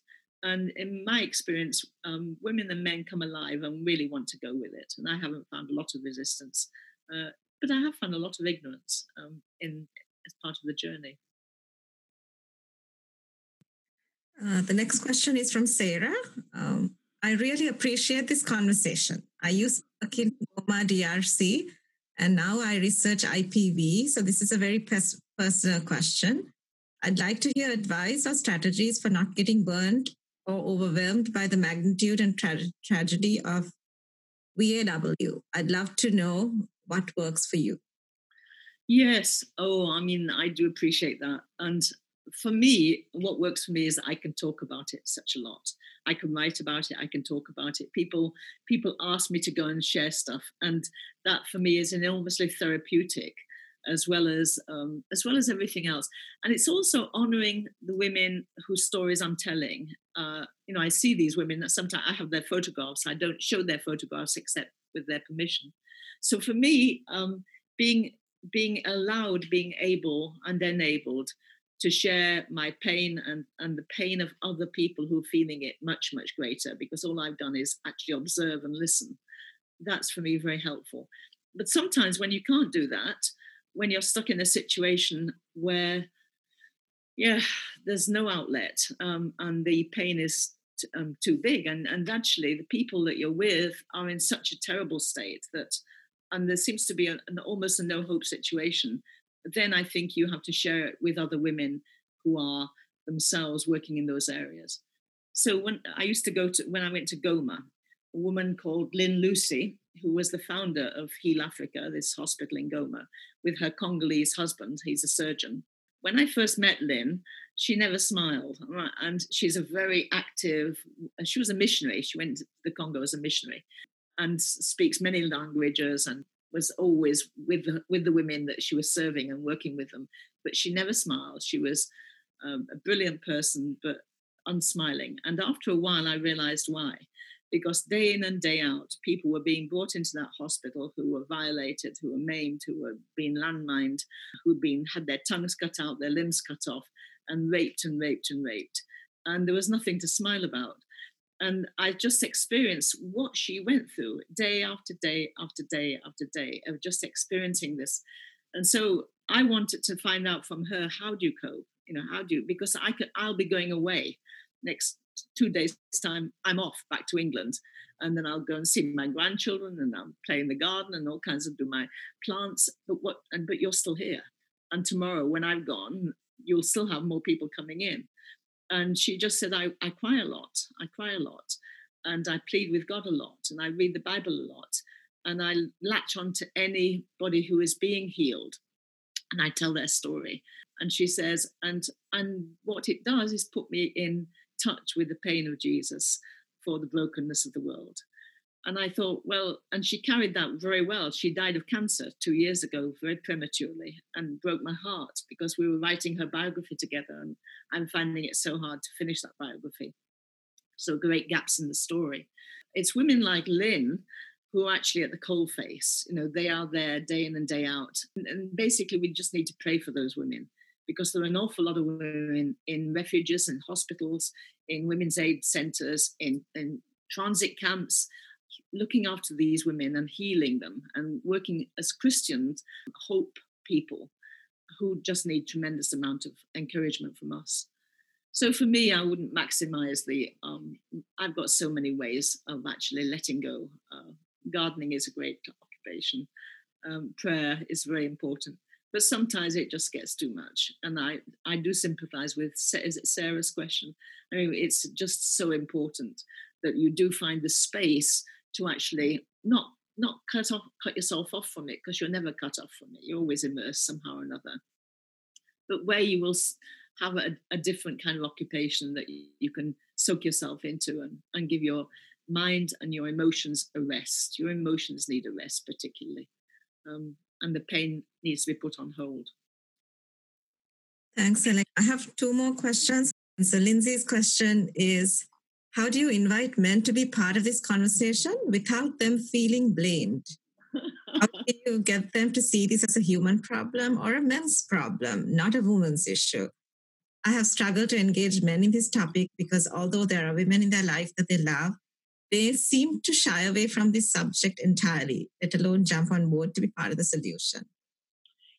And in my experience, um, women and men come alive and really want to go with it. And I haven't found a lot of resistance, uh, but I have found a lot of ignorance um, in as part of the journey. Uh, the next question is from Sarah. Um, I really appreciate this conversation. I used to work in Goma DRC and now I research IPV. So this is a very pers- personal question. I'd like to hear advice or strategies for not getting burned or overwhelmed by the magnitude and tra- tragedy of VAW. I'd love to know what works for you. Yes. Oh, I mean, I do appreciate that. And for me, what works for me is I can talk about it such a lot. I can write about it. I can talk about it. People people ask me to go and share stuff, and that for me is enormously therapeutic, as well as um, as well as everything else. And it's also honouring the women whose stories I'm telling. Uh, you know, I see these women. Sometimes I have their photographs. I don't show their photographs except with their permission. So for me, um, being being allowed, being able, and enabled to share my pain and, and the pain of other people who are feeling it much, much greater because all I've done is actually observe and listen. That's for me very helpful. But sometimes when you can't do that, when you're stuck in a situation where, yeah, there's no outlet um, and the pain is t- um, too big, and, and actually the people that you're with are in such a terrible state that, and there seems to be a, an almost a no hope situation then I think you have to share it with other women who are themselves working in those areas. So when I used to go to when I went to Goma, a woman called Lyn Lusi, who was the founder of Heal Africa, this hospital in Goma, with her Congolese husband, he's a surgeon. When I first met Lynn, she never smiled, and she's a very active. She was a missionary. She went to the Congo as a missionary, and speaks many languages and was always with the, with the women that she was serving and working with them. But she never smiled. She was um, a brilliant person, but unsmiling. And after a while, I realized why. Because day in and day out, people were being brought into that hospital who were violated, who were maimed, who were being landmined, who'd been had their tongues cut out, their limbs cut off, and raped and raped and raped. And there was nothing to smile about and I just experienced what she went through day after day after day after day of just experiencing this. And so I wanted to find out from her how do you cope? You know, how do you because I could I'll be going away next two days time. I'm off back to England. And then I'll go and see my grandchildren and I'll play in the garden and all kinds of do my plants. But what and but you're still here. And tomorrow when I've gone, you'll still have more people coming in and she just said, I, I cry a lot. I cry a lot. And I plead with God a lot. And I read the Bible a lot. And I latch on to anybody who is being healed. And I tell their story. And she says, and and what it does is put me in touch with the pain of Jesus for the brokenness of the world. And I thought, well, and she carried that very well. She died of cancer two years ago, very prematurely, and broke my heart because we were writing her biography together. And I'm finding it so hard to finish that biography. So great gaps in the story. It's women like Lyn who are actually at the coal face. You know, they are there day in and day out. And, and basically, we just need to pray for those women because there are an awful lot of women in refuges and hospitals, in women's aid centres, in, in transit camps looking after these women and healing them and working as Christians, hope people who just need tremendous amount of encouragement from us. So for me, I wouldn't maximize the. Um, I've got so many ways of actually letting go. Uh, gardening is a great occupation. Um, prayer is very important, but sometimes it just gets too much. And I, I do sympathize with is it Sarah's question. I mean, it's just so important that you do find the space to actually not not cut off cut yourself off from it because you're never cut off from it. You're always immersed somehow or another. But where you will have a, a different kind of occupation that you, you can soak yourself into and, and give your mind and your emotions a rest. Your emotions need a rest particularly um, and the pain needs to be put on hold. Thanks Ellen. i have two more questions. So lindsay's question is how do you invite men to be part of this conversation without them feeling blamed? How do you get them to see this as a human problem or a men's problem, not a woman's issue? I have struggled to engage men in this topic because although there are women in their life that they love, they seem to shy away from this subject entirely, let alone jump on board to be part of the solution.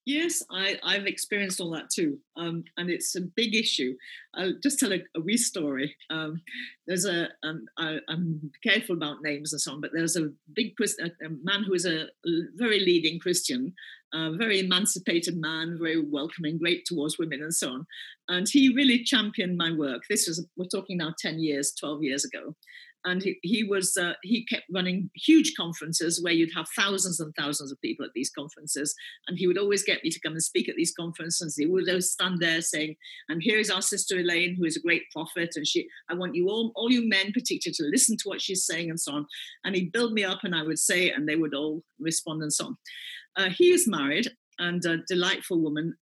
Yes, I, I've experienced all that too. Um, and it's a big issue. I'll just tell a, a wee story. Um, there's a, um, I, am careful about names and so on, but there's a big a, a man who is a very leading Christian, a very emancipated man, very welcoming, great towards women and so on. And he really championed my work. This was, we're talking now 10 years, 12 years ago and he, he was uh, he kept running huge conferences where you'd have thousands and thousands of people at these conferences and he would always get me to come and speak at these conferences. He would always stand there saying and here's our sister elaine who is a great prophet and she i want you all all you men particularly to listen to what she's saying and so on. And he'd build me up and i would say and they would all respond and so on. Uh, he is married and a delightful woman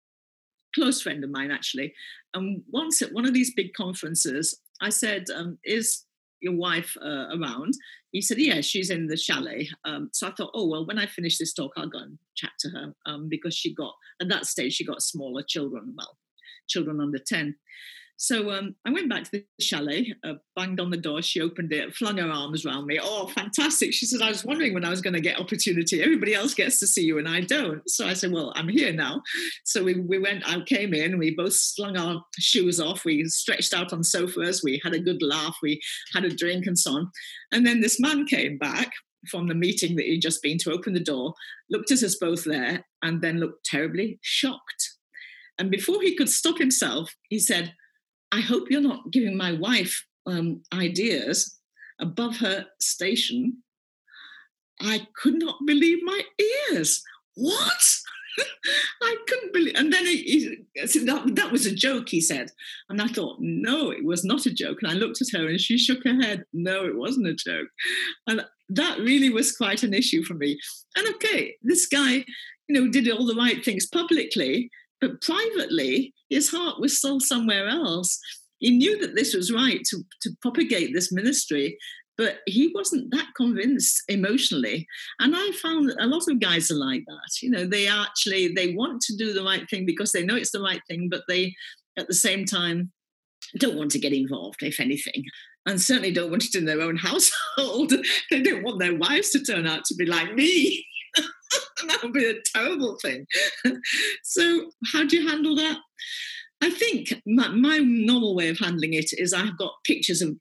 close friend of mine actually. And once at one of these big conferences I said, um, "Is your wife uh, around? He said, yeah, she's in the chalet. Um, so I thought, oh, well, when I finish this talk, I'll go and chat to her um, because she got, at that stage, she got smaller children, well, children under 10. So um, I went back to the chalet, uh, banged on the door. She opened it, flung her arms around me. Oh, fantastic. She said, I was wondering when I was going to get opportunity. Everybody else gets to see you and I don't. So I said, well, I'm here now. So we, we went, I came in, we both slung our shoes off. We stretched out on sofas. We had a good laugh. We had a drink and so on. And then this man came back from the meeting that he'd just been to open the door, looked at us both there, and then looked terribly shocked. And before he could stop himself, he said, I hope you're not giving my wife um, ideas above her station. I could not believe my ears. What? I couldn't believe. And then he, he that, that was a joke. He said, and I thought, no, it was not a joke. And I looked at her, and she shook her head. No, it wasn't a joke. And that really was quite an issue for me. And okay, this guy, you know, did all the right things publicly, but privately, his heart was still somewhere else. He knew that this was right to, to propagate this ministry, but he wasn't that convinced emotionally. And I found a lot of guys are like that. You know, they actually they want to do the right thing because they know it's the right thing, but they at the same time don't want to get involved, if anything. And certainly don't want it in their own household. they don't want their wives to turn out to be like me. that would be a terrible thing. so, how do you handle that? I think my, my, normal way of handling it is I've got pictures of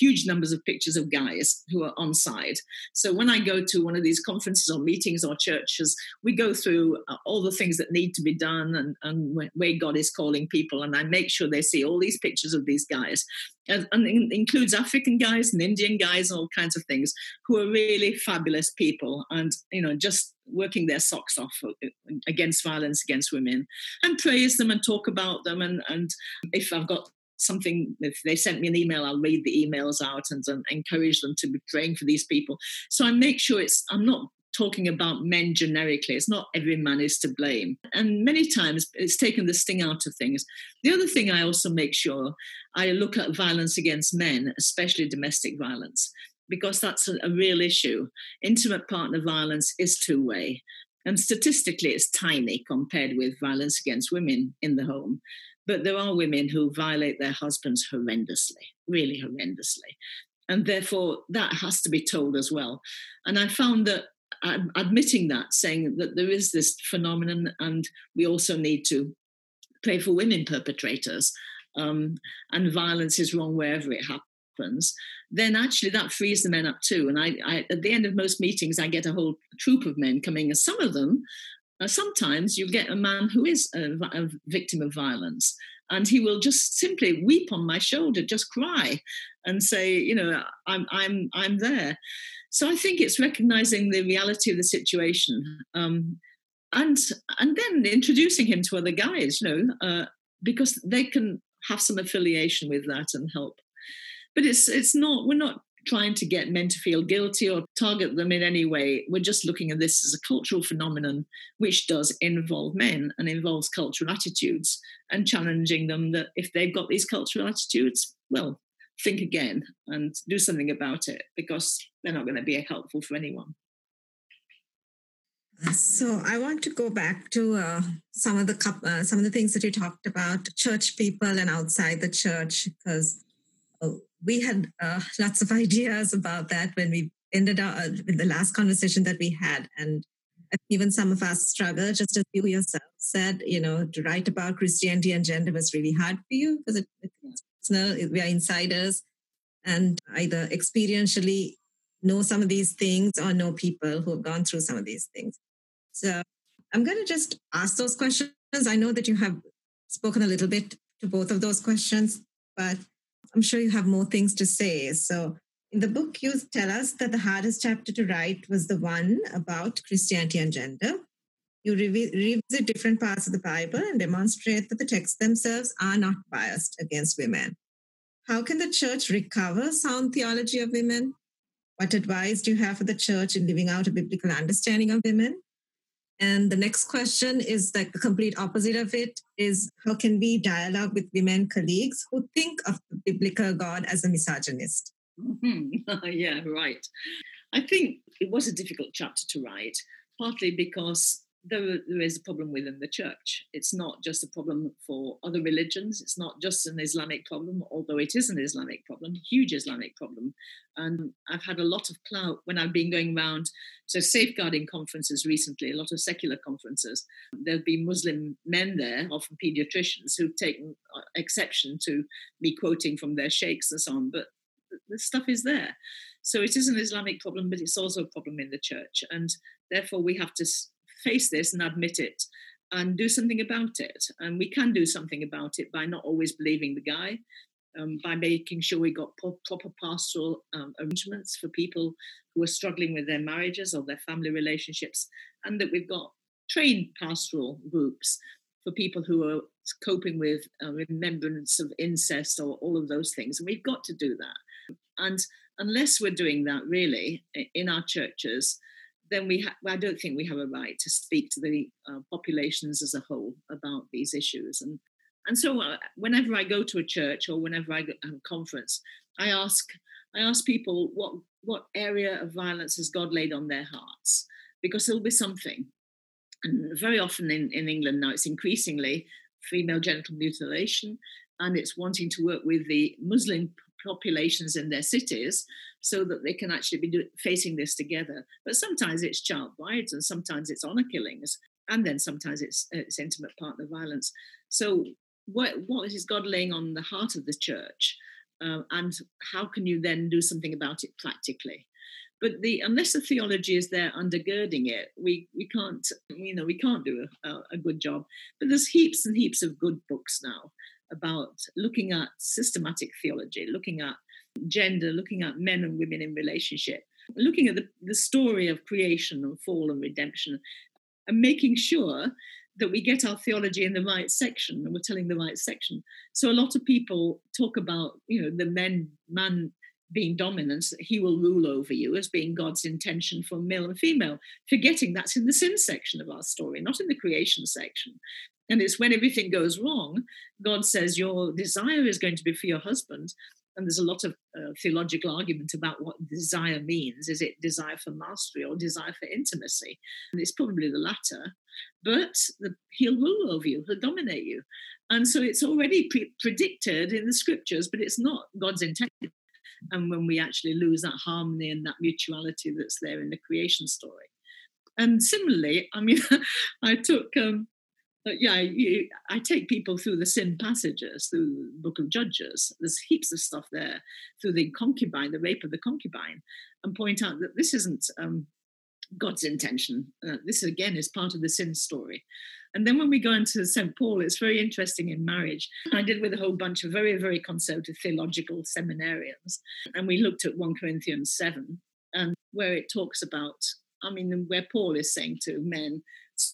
huge numbers of pictures of guys who are on side. So when I go to one of these conferences or meetings or churches, we go through uh, all the things that need to be done and, and where God is calling people. And I make sure they see all these pictures of these guys and, and includes African guys and Indian guys and all kinds of things who are really fabulous people and you know just working their socks off uh, against violence against women and praise them and talk about them and and if I've got something if they sent me an email i'll read the emails out and, and encourage them to be praying for these people so i make sure it's i'm not talking about men generically. It's not every man is to blame. And many times it's taken the sting out of things. The other thing I also make sure I look at violence against men, especially domestic violence, because that's a, real issue. Intimate partner violence is two way. And statistically, it's tiny compared with violence against women in the home. But there are women who violate their husbands horrendously, really horrendously. And therefore, that has to be told as well. And I found that admitting that, saying that there is this phenomenon, and we also need to pray for women perpetrators, um, and violence is wrong wherever it happens. Then actually that frees the men up too. And I, I at the end of most meetings, I get a whole troop of men coming, and some of them. Uh, sometimes you get a man who is a, a victim of violence, and he will just simply weep on my shoulder, just cry, and say, you know, I'm I'm I'm there. So I think it's recognizing the reality of the situation, um, and and then introducing him to other guys, you know, uh, because they can have some affiliation with that and help. But it's it's not we're not trying to get men to feel guilty or target them in any way. We're just looking at this as a cultural phenomenon which does involve men and involves cultural attitudes and challenging them that if they've got these cultural attitudes, well, think again and do something about it because they're not going to be helpful for anyone. So I want to go back to uh, some of the uh, some of the things that you talked about, church people and outside the church, because uh, we had uh, lots of ideas about that when we ended up uh, in the last conversation that we had, and even some of us struggle, just as you yourself said, you know, to write about Christianity and gender was really hard for you because it, it's personal. We are insiders and either experientially know some of these things or know people who have gone through some of these things. So I'm going to just ask those questions. I know that you have spoken a little bit to both of those questions, but I'm sure you have more things to say. So in the book, you tell us that the hardest chapter to write was the one about Christianity and gender. You revisit different parts of the Bible and demonstrate that the texts themselves are not biased against women. How can the church recover sound theology of women? What advice do you have for the church in living out a biblical understanding of women? And the next question is like the complete opposite of it is how can we dialogue with women colleagues who think of the biblical God as a misogynist? Mm-hmm. yeah, right. I think it was a difficult chapter to write, partly because there, there is a problem within the church. It's not just a problem for other religions. It's not just an Islamic problem, although it is an Islamic problem, huge Islamic problem. And I've had a lot of clout when I've been going around to safeguarding conferences recently, a lot of secular conferences. There've been Muslim men there, often pediatricians, who've taken uh, exception to me quoting from their sheikhs and so on. But the stuff is there. So it is an Islamic problem, but it's also a problem in the church. And therefore, we have to face this and admit it and do something about it. And we can do something about it by not always believing the guy, um, by making sure we got proper pastoral um, arrangements for people who are struggling with their marriages or their family relationships, and that we've got trained pastoral groups for people who are coping with uh, remembrance of incest or all of those things. And we've got to do that. And unless we're doing that really in our churches, then we ha- I don't think we have a right to speak to the uh, populations as a whole about these issues. And and so uh, whenever I go to a church or whenever I go to a conference, I ask I ask people what what area of violence has God laid on their hearts because there'll be something. And very often in, in England now, it's increasingly female genital mutilation, and it's wanting to work with the Muslim populations in their cities so that they can actually be do, facing this together. But sometimes it's child brides and sometimes it's honor killings, and then sometimes it's, it's intimate partner violence. So, what, what is God laying on the heart of the church? Uh, and how can you then do something about it practically? But the unless the theology is there undergirding it, we we can't you know we can't do a, a good job. But there's heaps and heaps of good books now about looking at systematic theology, looking at gender, looking at men and women in relationship, looking at the, the story of creation and fall and redemption, and making sure that we get our theology in the right section and we're telling the right section. So a lot of people talk about, you know, the men, man being dominance, that he will rule over you as being God's intention for male and female, forgetting that's in the sin section of our story, not in the creation section. And it's when everything goes wrong, God says your desire is going to be for your husband. And there's a lot of uh, theological argument about what desire means. Is it desire for mastery or desire for intimacy? And it's probably the latter. But the, he'll rule over you, he'll dominate you. And so it's already pre- predicted in the scriptures, but it's not God's intent. And when we actually lose that harmony and that mutuality that's there in the creation story. And similarly, I mean, I took um, yeah, you, I take people through the sin passages, through the book of Judges. There's heaps of stuff there through the concubine, the rape of the concubine, and point out that this isn't um, God's intention. Uh, this again is part of the sin story. And then when we go into St. Paul, it's very interesting in marriage. I did with a whole bunch of very, very conservative theological seminarians. And we looked at 1 Corinthians 7, and where it talks about, I mean, where Paul is saying to men,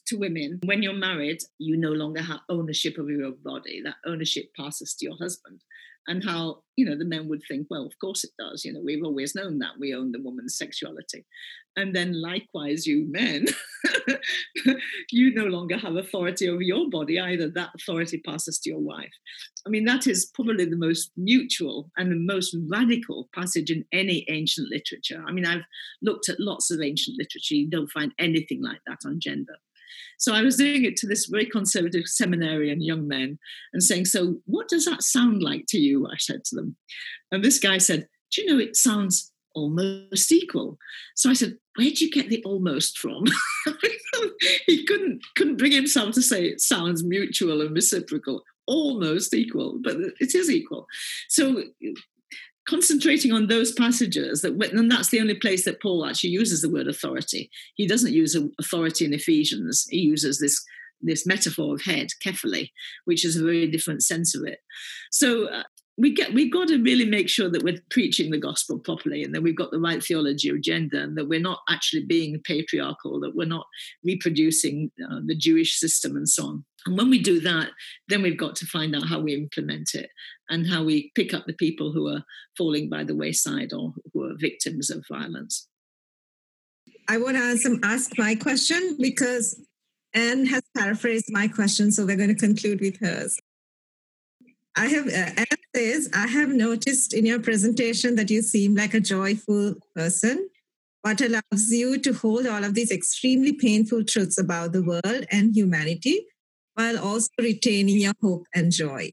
to women when you're married you no longer have ownership of your body that ownership passes to your husband and how you know the men would think well of course it does you know we've always known that we own the woman's sexuality. And then likewise you men you no longer have authority over your body either. That authority passes to your wife. I mean that is probably the most mutual and the most radical passage in any ancient literature. I mean i've looked at lots of ancient literature. You don't find anything like that on gender so I was doing it to this very conservative seminarian young men and saying, So what does that sound like to you? I said to them. And this guy said, Do you know it sounds almost equal. So I said, Where'd you get the almost from? he couldn't couldn't bring himself to say it sounds mutual and reciprocal, almost equal, but it is equal. So concentrating on those passages that and that's the only place that paul actually uses the word authority. He doesn't use authority in ephesians. He uses this this metaphor of head kephale which is a very different sense of it. So uh, we get we've got to really make sure that we're preaching the gospel properly and that we've got the right theology of gender and that we're not actually being patriarchal that we're not reproducing uh, the jewish system and so on. And when we do that then we've got to find out how we implement it and how we pick up the people who are falling by the wayside or who are victims of violence i want to ask, ask my question because anne has paraphrased my question so we're going to conclude with hers I have, uh, says, I have noticed in your presentation that you seem like a joyful person. What allows you to hold all of these extremely painful truths about the world and humanity while also retaining your hope and joy?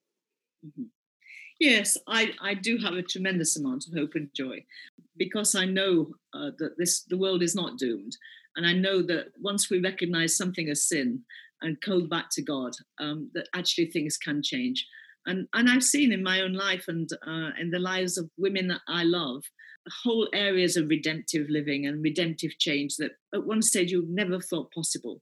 Mm-hmm. Yes, I, I do have a tremendous amount of hope and joy because I know uh, that this the world is not doomed. And I know that once we recognize something as sin and go back to God, um, that actually things can change and and I've seen in my own life and uh, in the lives of women that I love whole areas of redemptive living and redemptive change that at one stage you never thought possible.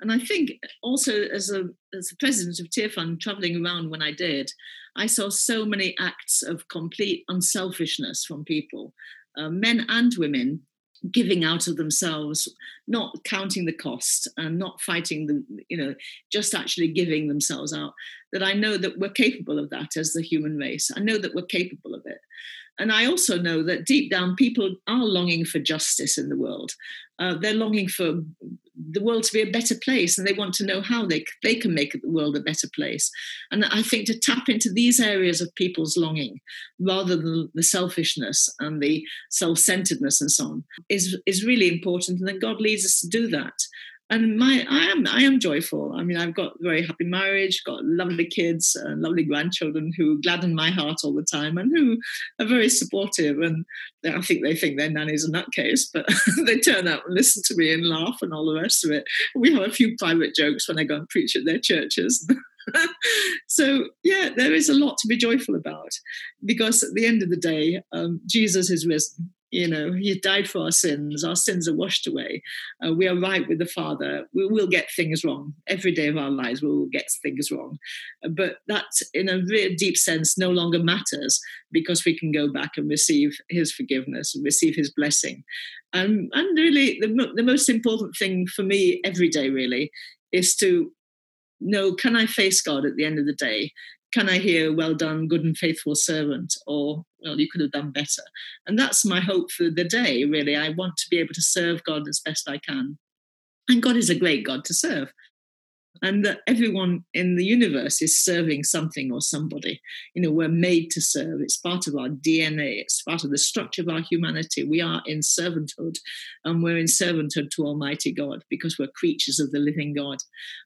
And I think also as a as the president of Tearfund, traveling around when I did, I saw so many acts of complete unselfishness from people, uh, men and women, giving out of themselves, not counting the cost and not fighting the, you know, just actually giving themselves out. That I know that we're capable of that as the human race. I know that we're capable of it. And I also know that deep down, people are longing for justice in the world. Uh, they're longing for the world to be a better place, and they want to know how they, they can make the world a better place. And I think to tap into these areas of people's longing, rather than the selfishness and the self centeredness and so on, is, is really important. And then God leads us to do that and my I am I am joyful. I mean, I've got a very happy marriage, got lovely kids, and lovely grandchildren who gladden my heart all the time, and who are very supportive. And I think they think their nanny's a nutcase, but they turn up and listen to me and laugh and all the rest of it. We have a few private jokes when I go and preach at their churches. so yeah, there is a lot to be joyful about, because at the end of the day, um, Jesus is risen you know, He died for our sins. Our sins are washed away. Uh, we are right with the Father. We will get things wrong. Every day of our lives, we will get things wrong. Uh, but that, in a real deep sense, no longer matters because we can go back and receive His forgiveness and receive His blessing. Um, and really, the, the most important thing for me every day, really, is to know can I face God at the end of the day? Can I hear, well done, good and faithful servant, or, well, you could have done better? And that's my hope for the day, really. I want to be able to serve God as best I can. And God is a great God to serve and that everyone in the universe is serving something or somebody. You know, we're made to serve. It's part of our DNA. It's part of the structure of our humanity. We are in servanthood, and we're in servanthood to Almighty God because we're creatures of the living God.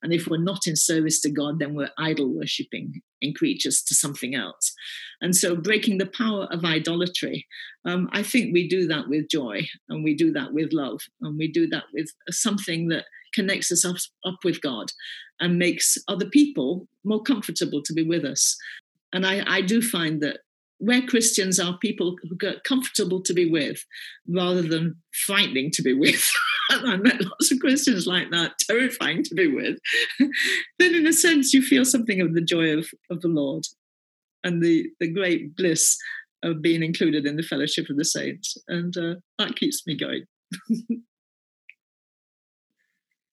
And if we're not in service to God, then we're idol worshipping in creatures to something else. And so, breaking the power of idolatry, um, I think we do that with joy, and we do that with love, and we do that with something that connects us up, up with God and makes other people more comfortable to be with us. And I, I do find that where Christians are people who get comfortable to be with rather than frightening to be with. and I met lots of Christians like that, terrifying to be with. then, in a sense, you feel something of the joy of, of the Lord and the, the great bliss of being included in the fellowship of the saints. And uh, that keeps me going.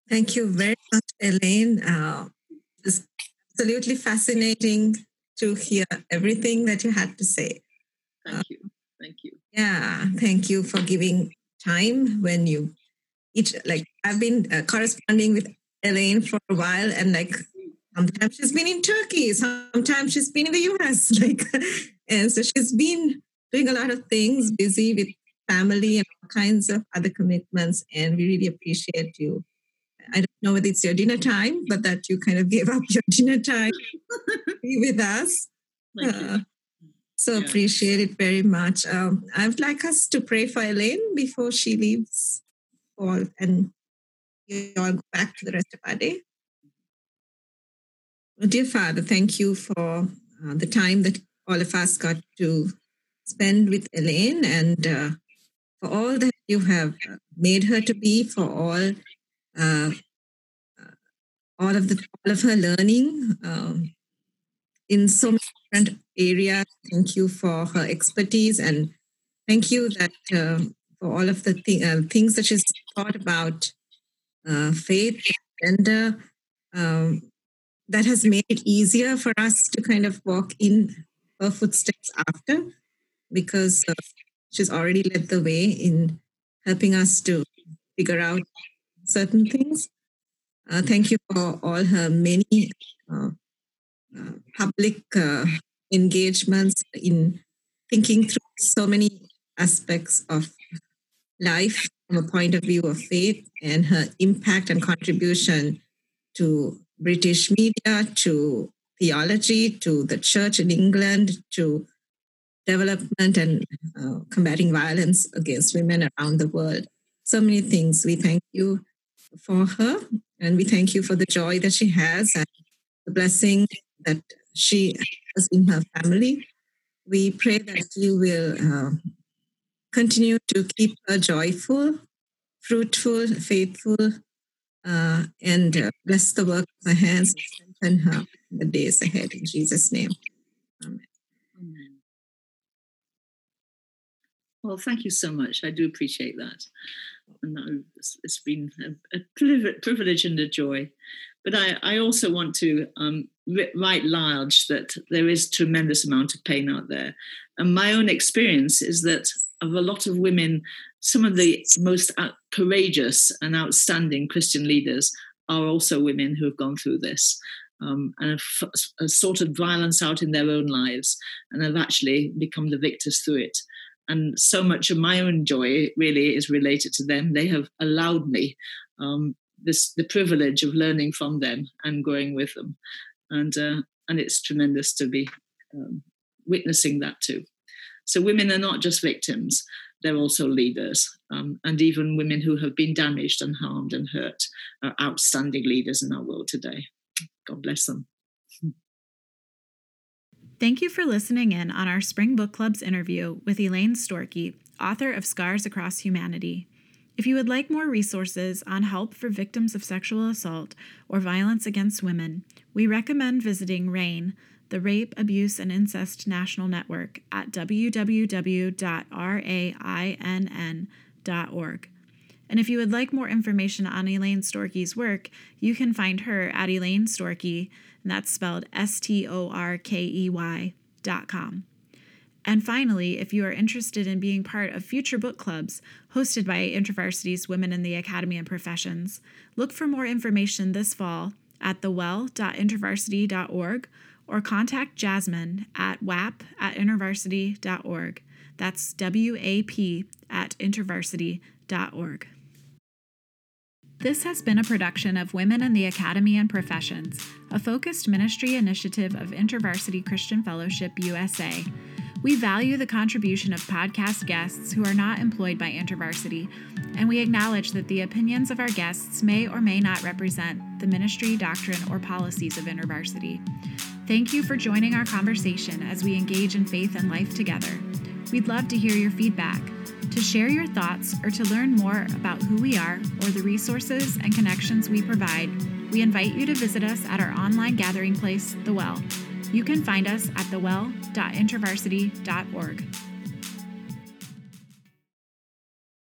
Thank you very much, Elaine. Uh, it's absolutely fascinating to hear everything that you had to say. Thank you. Thank you. Yeah, thank you for giving time when you each like I've been uh, corresponding with Elaine for a while, and like sometimes she's been in Turkey, sometimes she's been in the US, like, and so she's been doing a lot of things, busy with family and all kinds of other commitments, and we really appreciate you I don't know whether it's your dinner time, but that you kind of gave up your dinner time to be with us. Uh, So yeah. appreciate it very much. Um, I would like us to pray for Elaine before she leaves all and you all go back to the rest of our day. Well, dear Father, thank you for uh, the time that all of us got to spend with Elaine and uh, for all that you have made her to be, for all uh, all of the all of her learning um, in so many different areas. Thank you for her expertise and thank you that uh, for all of the th- uh, things that she's thought about uh, faith, gender. Um, that has made it easier for us to kind of walk in her footsteps after because uh, she's already led the way in helping us to figure out certain things. Uh, thank you for all her many uh, uh, public uh, engagements in thinking through so many aspects of life from a point of view of faith and her impact and contribution to British media, to theology, to the church in England, to development and uh, combating violence against women around the world. So many things. We thank you for her and we thank you for the joy that she has and the blessing that she has in her family. We pray that you will uh, continue to keep her joyful, fruitful, faithful, uh, and uh, bless the work of her hands and strengthen her in the days ahead. In Jesus' name. Amen. Well, thank you so much. I do appreciate that. And it's been a, privilege and a joy. But I, I also want to um, write large that there is tremendous amount of pain out there. And my own experience is that of a lot of women, some of the most courageous and outstanding Christian leaders are also women who have gone through this. Um, and have, have sorted violence out in their own lives and have actually become the victors through it and so much of my own joy really is related to them. They have allowed me um, this the privilege of learning from them and growing with them, and uh, and it's tremendous to be um, witnessing that too. So women are not just victims; they're also leaders, um, and even women who have been damaged and harmed and hurt are outstanding leaders in our world today. God bless them. Thank you for listening in on our Spring Book Club's interview with Elaine Storkey, author of Scars Across Humanity. If you would like more resources on help for victims of sexual assault or violence against women, we recommend visiting RAINN, the Rape, Abuse, and Incest National Network, at www.rainn.org. And if you would like more information on Elaine Storkey's work, you can find her at Elaine Storkey and that's spelled S T O R K E Y dot com. And finally, if you are interested in being part of future book clubs hosted by InterVarsity's Women in the Academy and Professions, look for more information this fall at thewell.intervarsity.org or contact Jasmine at wap at intervarsity.org. That's W A P at intervarsity.org. This has been a production of Women in the Academy and Professions, a focused ministry initiative of InterVarsity Christian Fellowship USA. We value the contribution of podcast guests who are not employed by InterVarsity, and we acknowledge that the opinions of our guests may or may not represent the ministry, doctrine, or policies of InterVarsity. Thank you for joining our conversation as we engage in faith and life together. We'd love to hear your feedback. To share your thoughts or to learn more about who we are or the resources and connections we provide, we invite you to visit us at our online gathering place, The Well. You can find us at thewell.intervarsity.org.